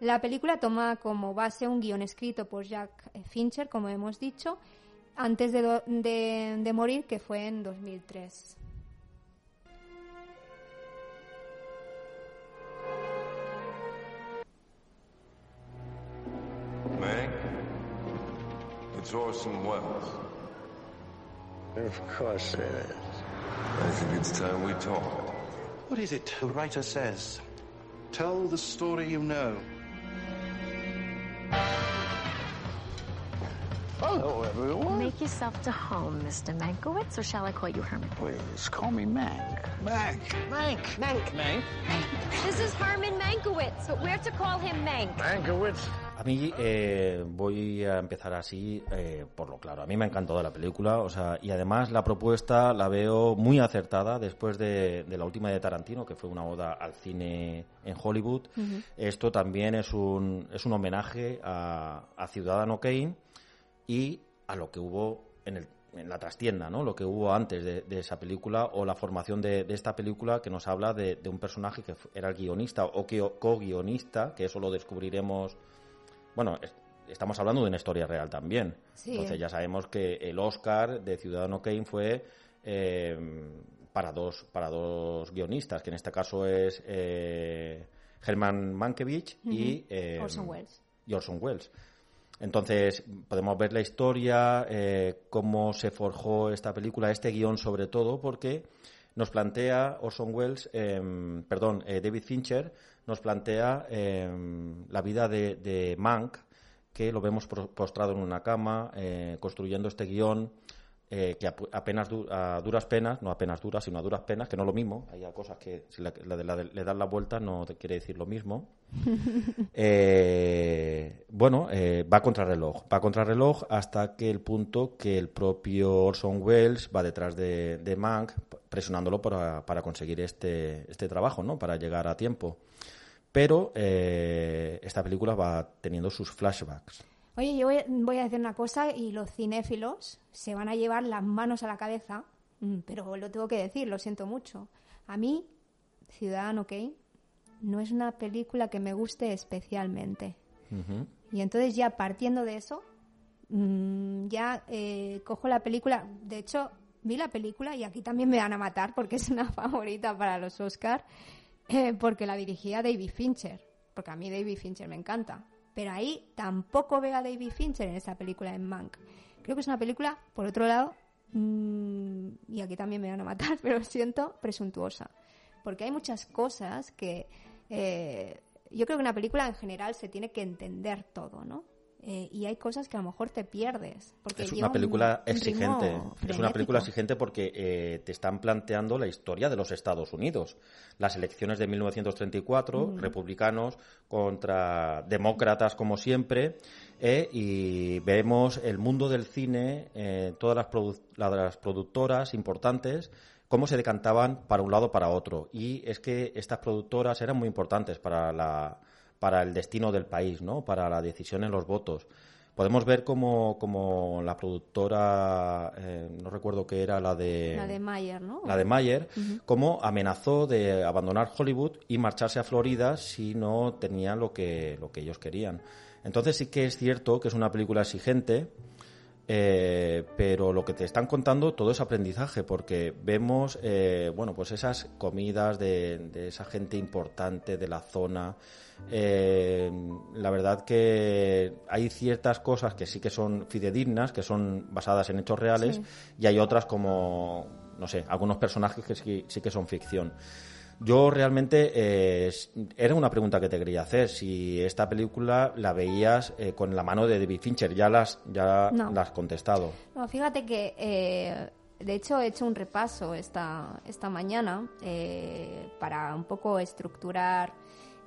[SPEAKER 3] La película toma como base un guion escrito por Jack Fincher, como hemos dicho, antes de, do- de- de morir, que fue en 2003.
[SPEAKER 7] Meg, it's Orson Welles.
[SPEAKER 8] Of course it is.
[SPEAKER 7] I think it's time we talked.
[SPEAKER 8] What is it the writer says? Tell the story you know. Hello, everyone.
[SPEAKER 9] Make yourself to home, Mr. Mankiewicz, or shall I call you Herman?
[SPEAKER 8] Please call me Mank. Mank. Mank. Mank. Mank.
[SPEAKER 9] This is Herman Mankiewicz, but we're to call him Mank.
[SPEAKER 8] Mankiewicz.
[SPEAKER 4] A mí eh, voy a empezar así eh, por lo claro. A mí me ha encantado la película, o sea, y además la propuesta la veo muy acertada después de, de la última de Tarantino, que fue una oda al cine en Hollywood. Esto también es un, es un homenaje a, a Ciudadano Kane y a lo que hubo en, el, en la trastienda, ¿no? Lo que hubo antes de, de esa película o la formación de, de esta película que nos habla de, de un personaje que era el guionista o que- co-guionista, que eso lo descubriremos bueno, es- estamos hablando de una historia real también.
[SPEAKER 3] Sí.
[SPEAKER 4] Entonces ya sabemos que el Oscar de Ciudadano Kane fue eh, para dos para dos guionistas, que en este caso es eh, Herman Mankiewicz y eh,
[SPEAKER 3] Orson Welles.
[SPEAKER 4] y Orson Welles. Entonces, podemos ver la historia, eh, cómo se forjó esta película, este guion sobre todo, porque nos plantea Orson Welles, em, perdón, eh, David Fincher, nos plantea em, la vida de, de Mank, que lo vemos postrado en una cama, eh, construyendo este guion eh, que ap- apenas du- a duras penas, no apenas duras, sino a duras penas, que no es lo mismo. Hay cosas que si la- la- la- le das la vuelta no te quiere decir lo mismo. <laughs> Eh, bueno, eh, va contra reloj, va contra reloj hasta que el punto que el propio Orson Welles va detrás de, de Mank presionándolo para, para conseguir este, este trabajo, ¿no? Para llegar a tiempo. Pero eh, esta película va teniendo sus flashbacks.
[SPEAKER 3] Oye, yo voy, voy a decir una cosa y los cinéfilos se van a llevar las manos a la cabeza, mm, pero lo tengo que decir, lo siento mucho. A mí, Ciudadano Kane, no es una película que me guste especialmente. Y entonces ya partiendo de eso, mm, ya eh, cojo la película. De hecho, vi la película y aquí también me van a matar porque es una <laughs> favorita para los Oscar, eh, porque la dirigía David Fincher, porque a mí David Fincher me encanta. Pero ahí tampoco veo a David Fincher en esa película en Mank. Creo que es una película, por otro lado, mm, y aquí también me van a matar, <laughs> pero siento presuntuosa. Porque hay muchas cosas que eh, yo creo que una película en general se tiene que entender todo, ¿no? Eh, y hay cosas que a lo mejor te pierdes. Porque
[SPEAKER 4] Es una película
[SPEAKER 3] un-
[SPEAKER 4] exigente. Es una película exigente porque eh, te están planteando la historia de los Estados Unidos. Las elecciones de 1934,
[SPEAKER 3] Mm.
[SPEAKER 4] republicanos contra demócratas como siempre, eh, y vemos el mundo del cine, eh, todas las, produ- las productoras importantes cómo se decantaban para un lado o para otro. Y es que estas productoras eran muy importantes para, la, para el destino del país, ¿no? para la decisión en los votos. Podemos ver como, como la productora, eh, no recuerdo qué era, la de...
[SPEAKER 3] La de Mayer, ¿no?
[SPEAKER 4] la de Mayer,
[SPEAKER 3] Ujú.
[SPEAKER 4] cómo amenazó de abandonar Hollywood y marcharse a Florida si no tenía lo que, lo que ellos querían. Entonces sí que es cierto que es una película exigente, eh, pero lo que te están contando todo es aprendizaje, porque vemos, eh, bueno, pues esas comidas de, de esa gente importante de la zona. Eh, la verdad que hay ciertas cosas que sí que son fidedignas, que son basadas en hechos reales,
[SPEAKER 3] Sí.
[SPEAKER 4] y hay otras como, no sé, algunos personajes que sí, sí que son ficción. Yo realmente eh, era una pregunta que te quería hacer. Si esta película la veías eh, con la mano de David Fincher, ya las ya
[SPEAKER 3] No.
[SPEAKER 4] la has contestado.
[SPEAKER 3] No, fíjate que, eh, de hecho, he hecho un repaso esta, esta mañana eh, para un poco estructurar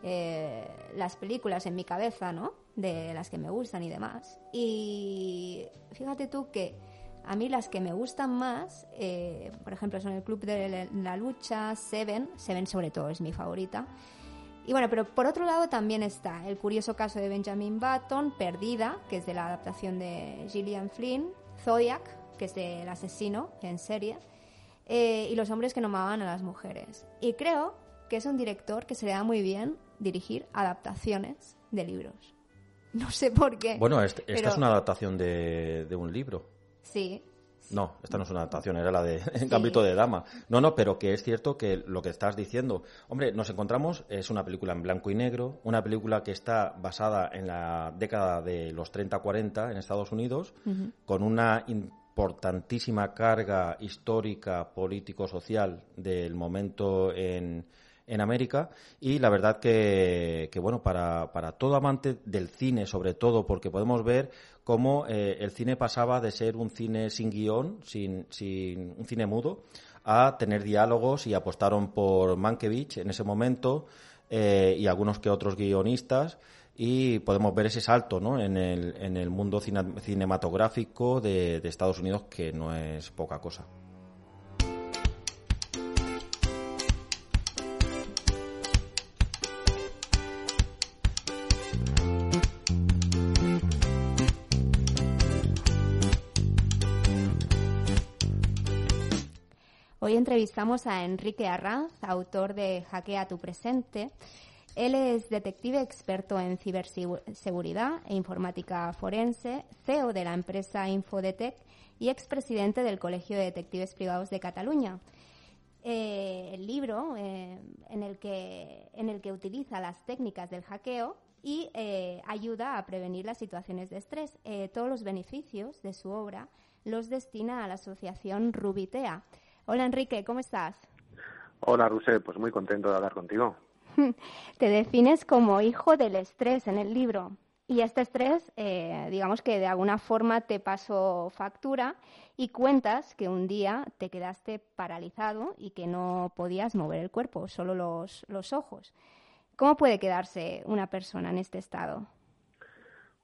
[SPEAKER 3] eh, las películas en mi cabeza, ¿no? De las que me gustan y demás. Y fíjate tú que a mí las que me gustan más, eh, por ejemplo, son el Club de la Lucha, Seven, Seven sobre todo es mi favorita. Y bueno, pero por otro lado también está el curioso caso de Benjamin Button, Perdida, que es de la adaptación de Gillian Flynn, Zodiac, que es del asesino en serie, eh, y Los hombres que no amaban a las mujeres. Y creo que es un director que se le da muy bien dirigir adaptaciones de libros. No sé por qué.
[SPEAKER 4] Bueno, este- esta
[SPEAKER 3] pero
[SPEAKER 4] es una adaptación de, de un libro.
[SPEAKER 3] Sí,
[SPEAKER 4] No, esta no es una adaptación, era la de <laughs> Gambito de Dama. No, no, pero que es cierto que lo que estás diciendo, hombre, nos encontramos, es una película en blanco y negro, una película que está basada en la década de los 30-40 en Estados Unidos, con una importantísima carga histórica, político-social del momento en, en América y la verdad que, que, bueno, para, para todo amante del cine sobre todo, porque podemos ver cómo eh, el cine pasaba de ser un cine sin guion, sin, sin un cine mudo, a tener diálogos y apostaron por Mankiewicz en ese momento eh, y algunos que otros guionistas y podemos ver ese salto ¿no? en, el, en el mundo cine- cinematográfico de, de Estados Unidos que no es poca cosa.
[SPEAKER 3] Entrevistamos a Enrique Arranz, autor de Hackea tu presente. Él es detective experto en ciberseguridad e informática forense, CEO de la empresa Infodetec y expresidente del Colegio de Detectives Privados de Cataluña. Eh, el libro eh, en, el que, utiliza las técnicas del hackeo y eh, ayuda a prevenir las situaciones de estrés. Todos los beneficios de su obra los destina a la asociación Rubitea. Hola Enrique, ¿cómo estás?
[SPEAKER 10] Hola, Ruse, pues muy contento de hablar contigo. <laughs>
[SPEAKER 3] Te defines como hijo del estrés en el libro. Y este estrés, eh, digamos que de alguna forma te pasó factura y cuentas que un día te quedaste paralizado y que no podías mover el cuerpo, solo los, los ojos. ¿Cómo puede quedarse una persona en este estado?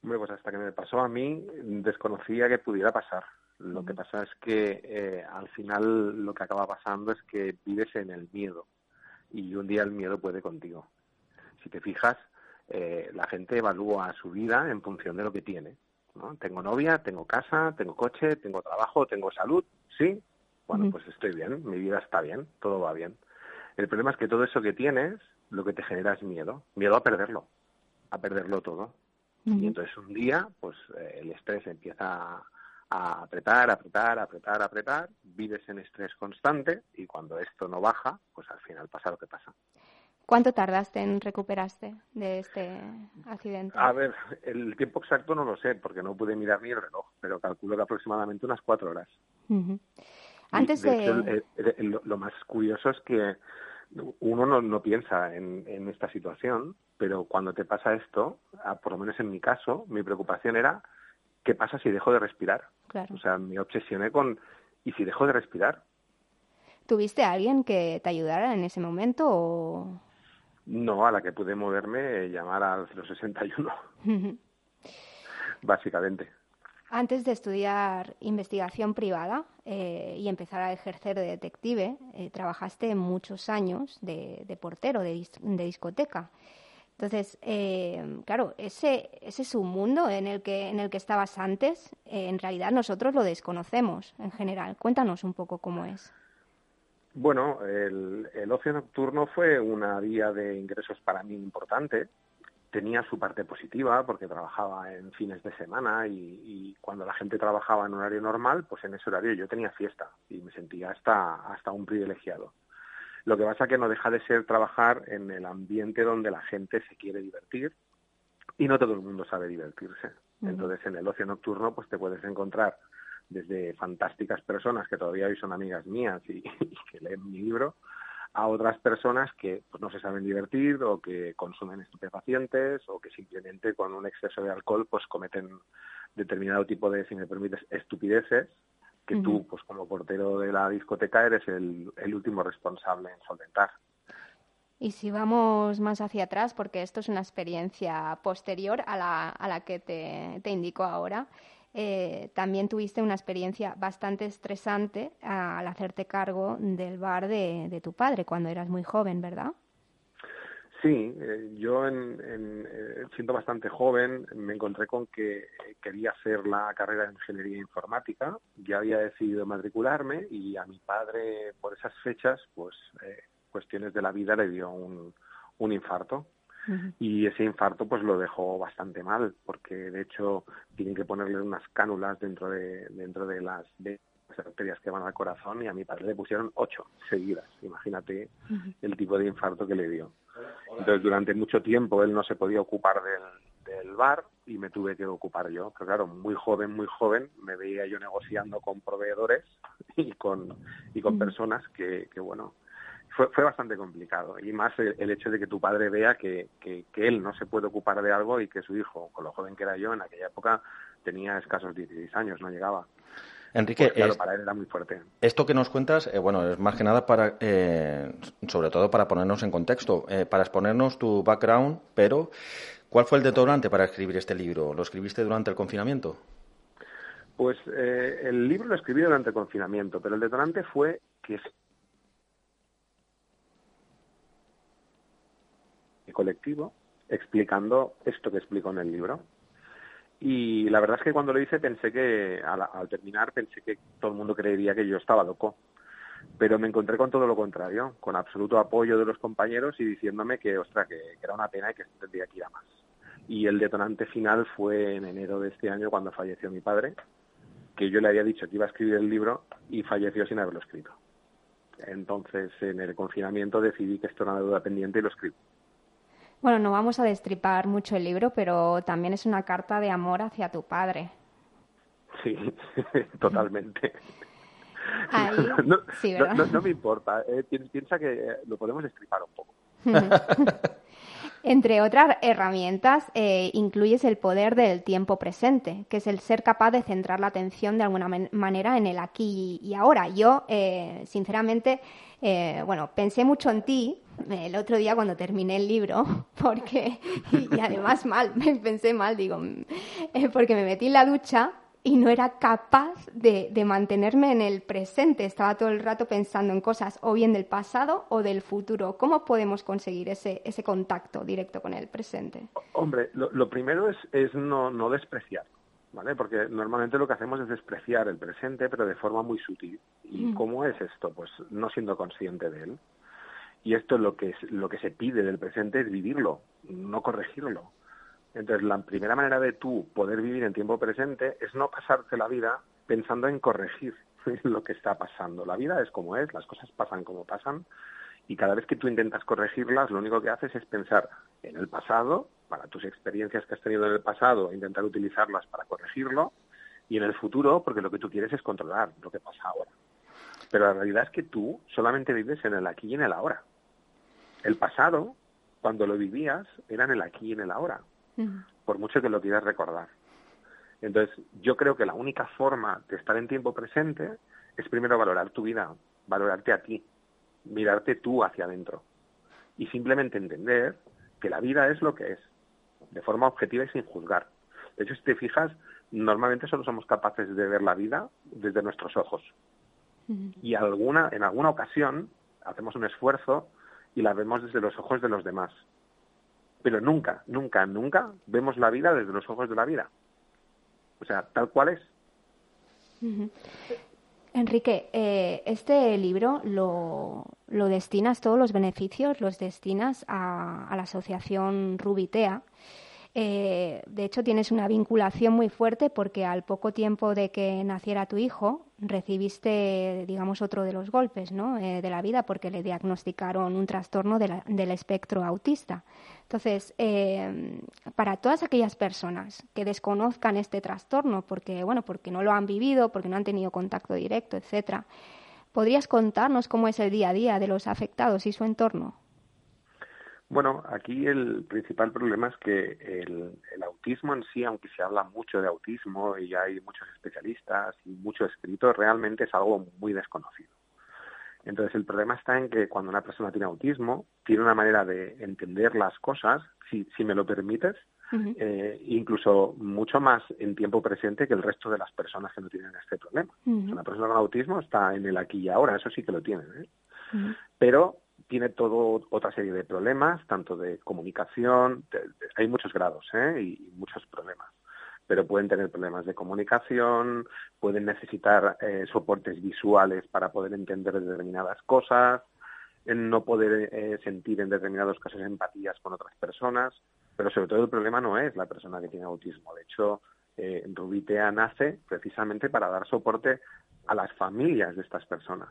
[SPEAKER 10] Hombre, pues hasta que me pasó a mí, desconocía que pudiera pasar. Lo que pasa es que eh, al final lo que acaba pasando es que vives en el miedo y un día el miedo puede contigo. Si te fijas, eh, la gente evalúa su vida en función de lo que tiene. ¿no? Tengo novia, tengo casa, tengo coche, tengo trabajo, tengo salud, ¿sí? Bueno, pues estoy bien, mi vida está bien, todo va bien. El problema es que todo eso que tienes, lo que te genera es miedo, miedo a perderlo, a perderlo todo. Y entonces un día, pues eh, el estrés empieza a apretar, apretar, apretar, apretar, vives en estrés constante y cuando esto no baja, pues al final pasa lo que pasa.
[SPEAKER 3] ¿Cuánto tardaste en recuperarte de este accidente?
[SPEAKER 10] A ver, el tiempo exacto no lo sé porque no pude mirar ni el reloj, pero calculo que aproximadamente unas cuatro horas.
[SPEAKER 3] Antes de...
[SPEAKER 10] lo más curioso es que uno no, no piensa en, en, esta situación, pero cuando te pasa esto, por lo menos en mi caso, mi preocupación era ¿qué pasa si dejo de respirar?
[SPEAKER 3] Claro.
[SPEAKER 10] O sea, me obsesioné con ¿y si dejo de respirar?
[SPEAKER 3] ¿Tuviste a alguien que te ayudara en ese momento o...?
[SPEAKER 10] No, a la que pude moverme, llamar al 061. <laughs> Básicamente.
[SPEAKER 3] Antes de estudiar investigación privada eh, y empezar a ejercer de detective, eh, trabajaste muchos años de, de portero de, de, discoteca. Entonces, eh, claro, ese, ese es un mundo en el que, en el que estabas antes. Eh, en realidad nosotros lo desconocemos en general. Cuéntanos un poco cómo es.
[SPEAKER 10] Bueno, el, el ocio nocturno fue una vía de ingresos para mí importante. Tenía su parte positiva porque trabajaba en fines de semana y, y, cuando la gente trabajaba en horario normal, pues en ese horario yo tenía fiesta y me sentía hasta, hasta un privilegiado. Lo que pasa que no deja de ser trabajar en el ambiente donde la gente se quiere divertir y no todo el mundo sabe divertirse. Uh -huh. Entonces en el ocio nocturno pues te puedes encontrar desde fantásticas personas que todavía hoy son amigas mías y, <laughs> y que leen mi libro, a otras personas que pues, no se saben divertir o que consumen estupefacientes o que simplemente con un exceso de alcohol pues cometen determinado tipo de, si me permites, estupideces que uh -huh. tú, pues como portero de la discoteca, eres el, el último responsable en solventar.
[SPEAKER 3] Y si vamos más hacia atrás, porque esto es una experiencia posterior a la, a la que te, te indico ahora, eh, también tuviste una experiencia bastante estresante al hacerte cargo del bar de, de tu padre cuando eras muy joven, ¿verdad?
[SPEAKER 10] Sí, eh, yo en, en, eh, siendo bastante joven me encontré con que quería hacer la carrera de ingeniería informática, ya había decidido matricularme y a mi padre por esas fechas, pues eh, cuestiones de la vida le dio un, un infarto. Y ese infarto pues lo dejó bastante mal porque de hecho tienen que ponerle unas cánulas dentro de dentro de las de las arterias que van al corazón y a mi padre le pusieron ocho seguidas imagínate uh -huh. el tipo de infarto que le dio entonces durante mucho tiempo él no se podía ocupar del, del bar y me tuve que ocupar yo pero claro muy joven muy joven me veía yo negociando con proveedores <laughs> y con y con uh -huh. personas que, que bueno fue, fue bastante complicado y más el, el hecho de que tu padre vea que, que, que, él no se puede ocupar de algo y que su hijo, con lo joven que era yo en aquella época, tenía escasos 16 años, no llegaba.
[SPEAKER 4] Enrique,
[SPEAKER 10] pues claro,
[SPEAKER 4] es,
[SPEAKER 10] para él era muy fuerte.
[SPEAKER 4] Esto que nos cuentas, eh, bueno, es más que nada para, eh, sobre todo para ponernos en contexto, eh, para exponernos tu background, pero ¿cuál fue el detonante para escribir este libro? ¿Lo escribiste durante el confinamiento?
[SPEAKER 10] Pues eh, el libro lo escribí durante el confinamiento, pero el detonante fue que colectivo explicando esto que explico en el libro. Y la verdad es que cuando lo hice pensé que, al, al, terminar, pensé que todo el mundo creería que yo estaba loco. Pero me encontré con todo lo contrario, con absoluto apoyo de los compañeros y diciéndome que, ostra, que, era una pena y que tendría que ir a más. Y el detonante final fue en enero de este año cuando falleció mi padre, que yo le había dicho que iba a escribir el libro y falleció sin haberlo escrito. Entonces, en el confinamiento decidí que esto era una duda pendiente y lo escribí.
[SPEAKER 3] Bueno, no vamos a destripar mucho el libro, pero también es una carta de amor hacia tu padre.
[SPEAKER 10] Sí, <laughs> totalmente.
[SPEAKER 3] Ahí,
[SPEAKER 10] no,
[SPEAKER 3] sí,
[SPEAKER 10] no, no, no, me importa. Eh, piensa que lo podemos destripar un poco. <laughs>
[SPEAKER 3] Entre otras herramientas, eh, incluyes el poder del tiempo presente, que es el ser capaz de centrar la atención de alguna manera en el aquí y ahora. Yo, eh, sinceramente, eh, bueno, pensé mucho en ti el otro día cuando terminé el libro, <laughs> porque, y además mal, <laughs> me pensé mal, digo, porque me metí en la ducha y no era capaz de, mantenerme en el presente. Estaba todo el rato pensando en cosas o bien del pasado o del futuro. ¿Cómo podemos conseguir ese, ese contacto directo con el presente?
[SPEAKER 10] Hombre, lo, primero es, es no, no despreciar. ¿Vale? Porque normalmente lo que hacemos es despreciar el presente, pero de forma muy sutil. ¿Y cómo es esto? Pues no siendo consciente de él. Y esto lo que, es, lo que se pide del presente es vivirlo, no corregirlo. Entonces, la primera manera de tú poder vivir en tiempo presente es no pasarte la vida pensando en corregir <laughs> lo que está pasando. La vida es como es, las cosas pasan como pasan, y cada vez que tú intentas corregirlas, lo único que haces es pensar en el pasado, para tus experiencias que has tenido en el pasado, e intentar utilizarlas para corregirlo, y en el futuro, porque lo que tú quieres es controlar lo que pasa ahora. Pero la realidad es que tú solamente vives en el aquí y en el ahora. El pasado, cuando lo vivías, era en el aquí y en el ahora por mucho que lo quieras recordar. Entonces, yo creo que la única forma de estar en tiempo presente es primero valorar tu vida, valorarte a ti, mirarte tú hacia adentro y simplemente entender que la vida es lo que es, de forma objetiva y sin juzgar. De hecho, si te fijas, normalmente solo somos capaces de ver la vida desde nuestros ojos. Y alguna, en alguna ocasión hacemos un esfuerzo y la vemos desde los ojos de los demás pero nunca, nunca, nunca vemos la vida desde los ojos de la vida. O sea, tal cual es.
[SPEAKER 3] Enrique, eh, este libro lo, lo, destinas, todos los beneficios los destinas a, a la asociación Rubitea. Eh, de hecho, tienes una vinculación muy fuerte porque al poco tiempo de que naciera tu hijo, recibiste, digamos, otro de los golpes ¿no? Eh, de la vida porque le diagnosticaron un trastorno del espectro autista. Entonces, eh, para todas aquellas personas que desconozcan este trastorno porque, bueno, porque no lo han vivido, porque no han tenido contacto directo, etcétera, ¿podrías contarnos cómo es el día a día de los afectados y su entorno?
[SPEAKER 10] Bueno, aquí el principal problema es que el, autismo en sí, aunque se habla mucho de autismo y hay muchos especialistas y mucho escrito, realmente es algo muy desconocido. Entonces el problema está en que cuando una persona tiene autismo, tiene una manera de entender las cosas, si, si me lo permites, eh, incluso mucho más en tiempo presente que el resto de las personas que no tienen este problema. Una persona con autismo está en el aquí y ahora, eso sí que lo tienen. ¿eh? Pero tiene todo otra serie de problemas, tanto de comunicación, hay muchos grados ¿eh? y, muchos problemas, pero pueden tener problemas de comunicación, pueden necesitar eh, soportes visuales para poder entender determinadas cosas, no poder eh, sentir en determinados casos empatías con otras personas, pero sobre todo el problema no es la persona que tiene autismo. De hecho, eh, Rubitea nace precisamente para dar soporte a las familias de estas personas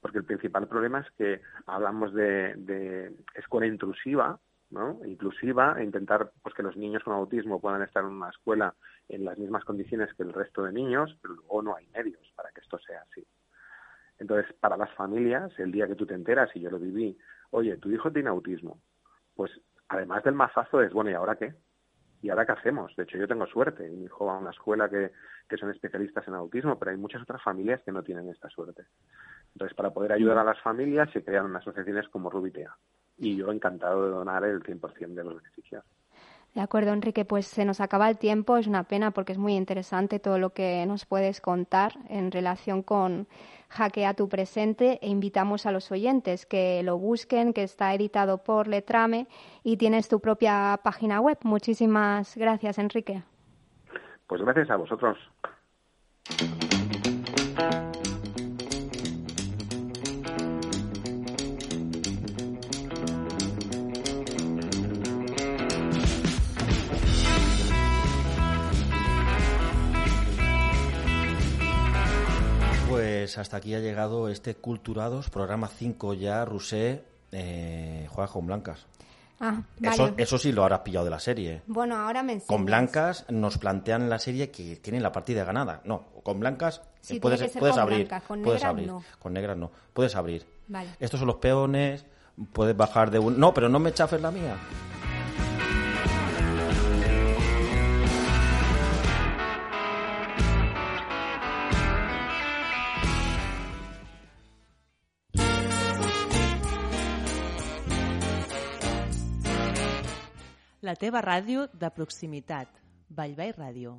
[SPEAKER 10] porque el principal problema es que hablamos de, escuela intrusiva, ¿no? inclusiva, e intentar pues que los niños con autismo puedan estar en una escuela en las mismas condiciones que el resto de niños, pero luego no hay medios para que esto sea así. Entonces, para las familias, el día que tú te enteras, y yo lo viví, oye, tu hijo tiene autismo, pues además del mazazo es, bueno, ¿y ahora qué? ¿Y ahora qué hacemos? De hecho, yo tengo suerte. Mi hijo va a una escuela que, que son especialistas en autismo, pero hay muchas otras familias que no tienen esta suerte. Entonces, para poder ayudar a las familias se crearon asociaciones como Rubitea. Y yo encantado de donar el 100% de los beneficios.
[SPEAKER 3] De acuerdo, Enrique, pues se nos acaba el tiempo. Es una pena porque es muy interesante todo lo que nos puedes contar en relación con Hackea tu presente e invitamos a los oyentes que lo busquen, que está editado por Letrame y tienes tu propia página web. Muchísimas gracias, Enrique.
[SPEAKER 10] Pues gracias a vosotros.
[SPEAKER 4] Pues hasta aquí ha llegado este Culturados, programa 5 ya, Rusé, eh, juega con blancas.
[SPEAKER 3] Ah,
[SPEAKER 4] eso, eso, sí lo habrás pillado de la serie.
[SPEAKER 3] Bueno, ahora me
[SPEAKER 4] Con blancas nos plantean en la serie que tienen la partida ganada. No, con blancas puedes, puedes abrir.
[SPEAKER 3] con
[SPEAKER 4] puedes
[SPEAKER 3] negras
[SPEAKER 4] abrir.
[SPEAKER 3] no.
[SPEAKER 4] Con negras no. Puedes abrir.
[SPEAKER 3] Vale.
[SPEAKER 4] Estos son los peones. Puedes bajar de un. No, pero no me chafes la mía.
[SPEAKER 1] La teva ràdio de proximitat. Vallvei Ràdio.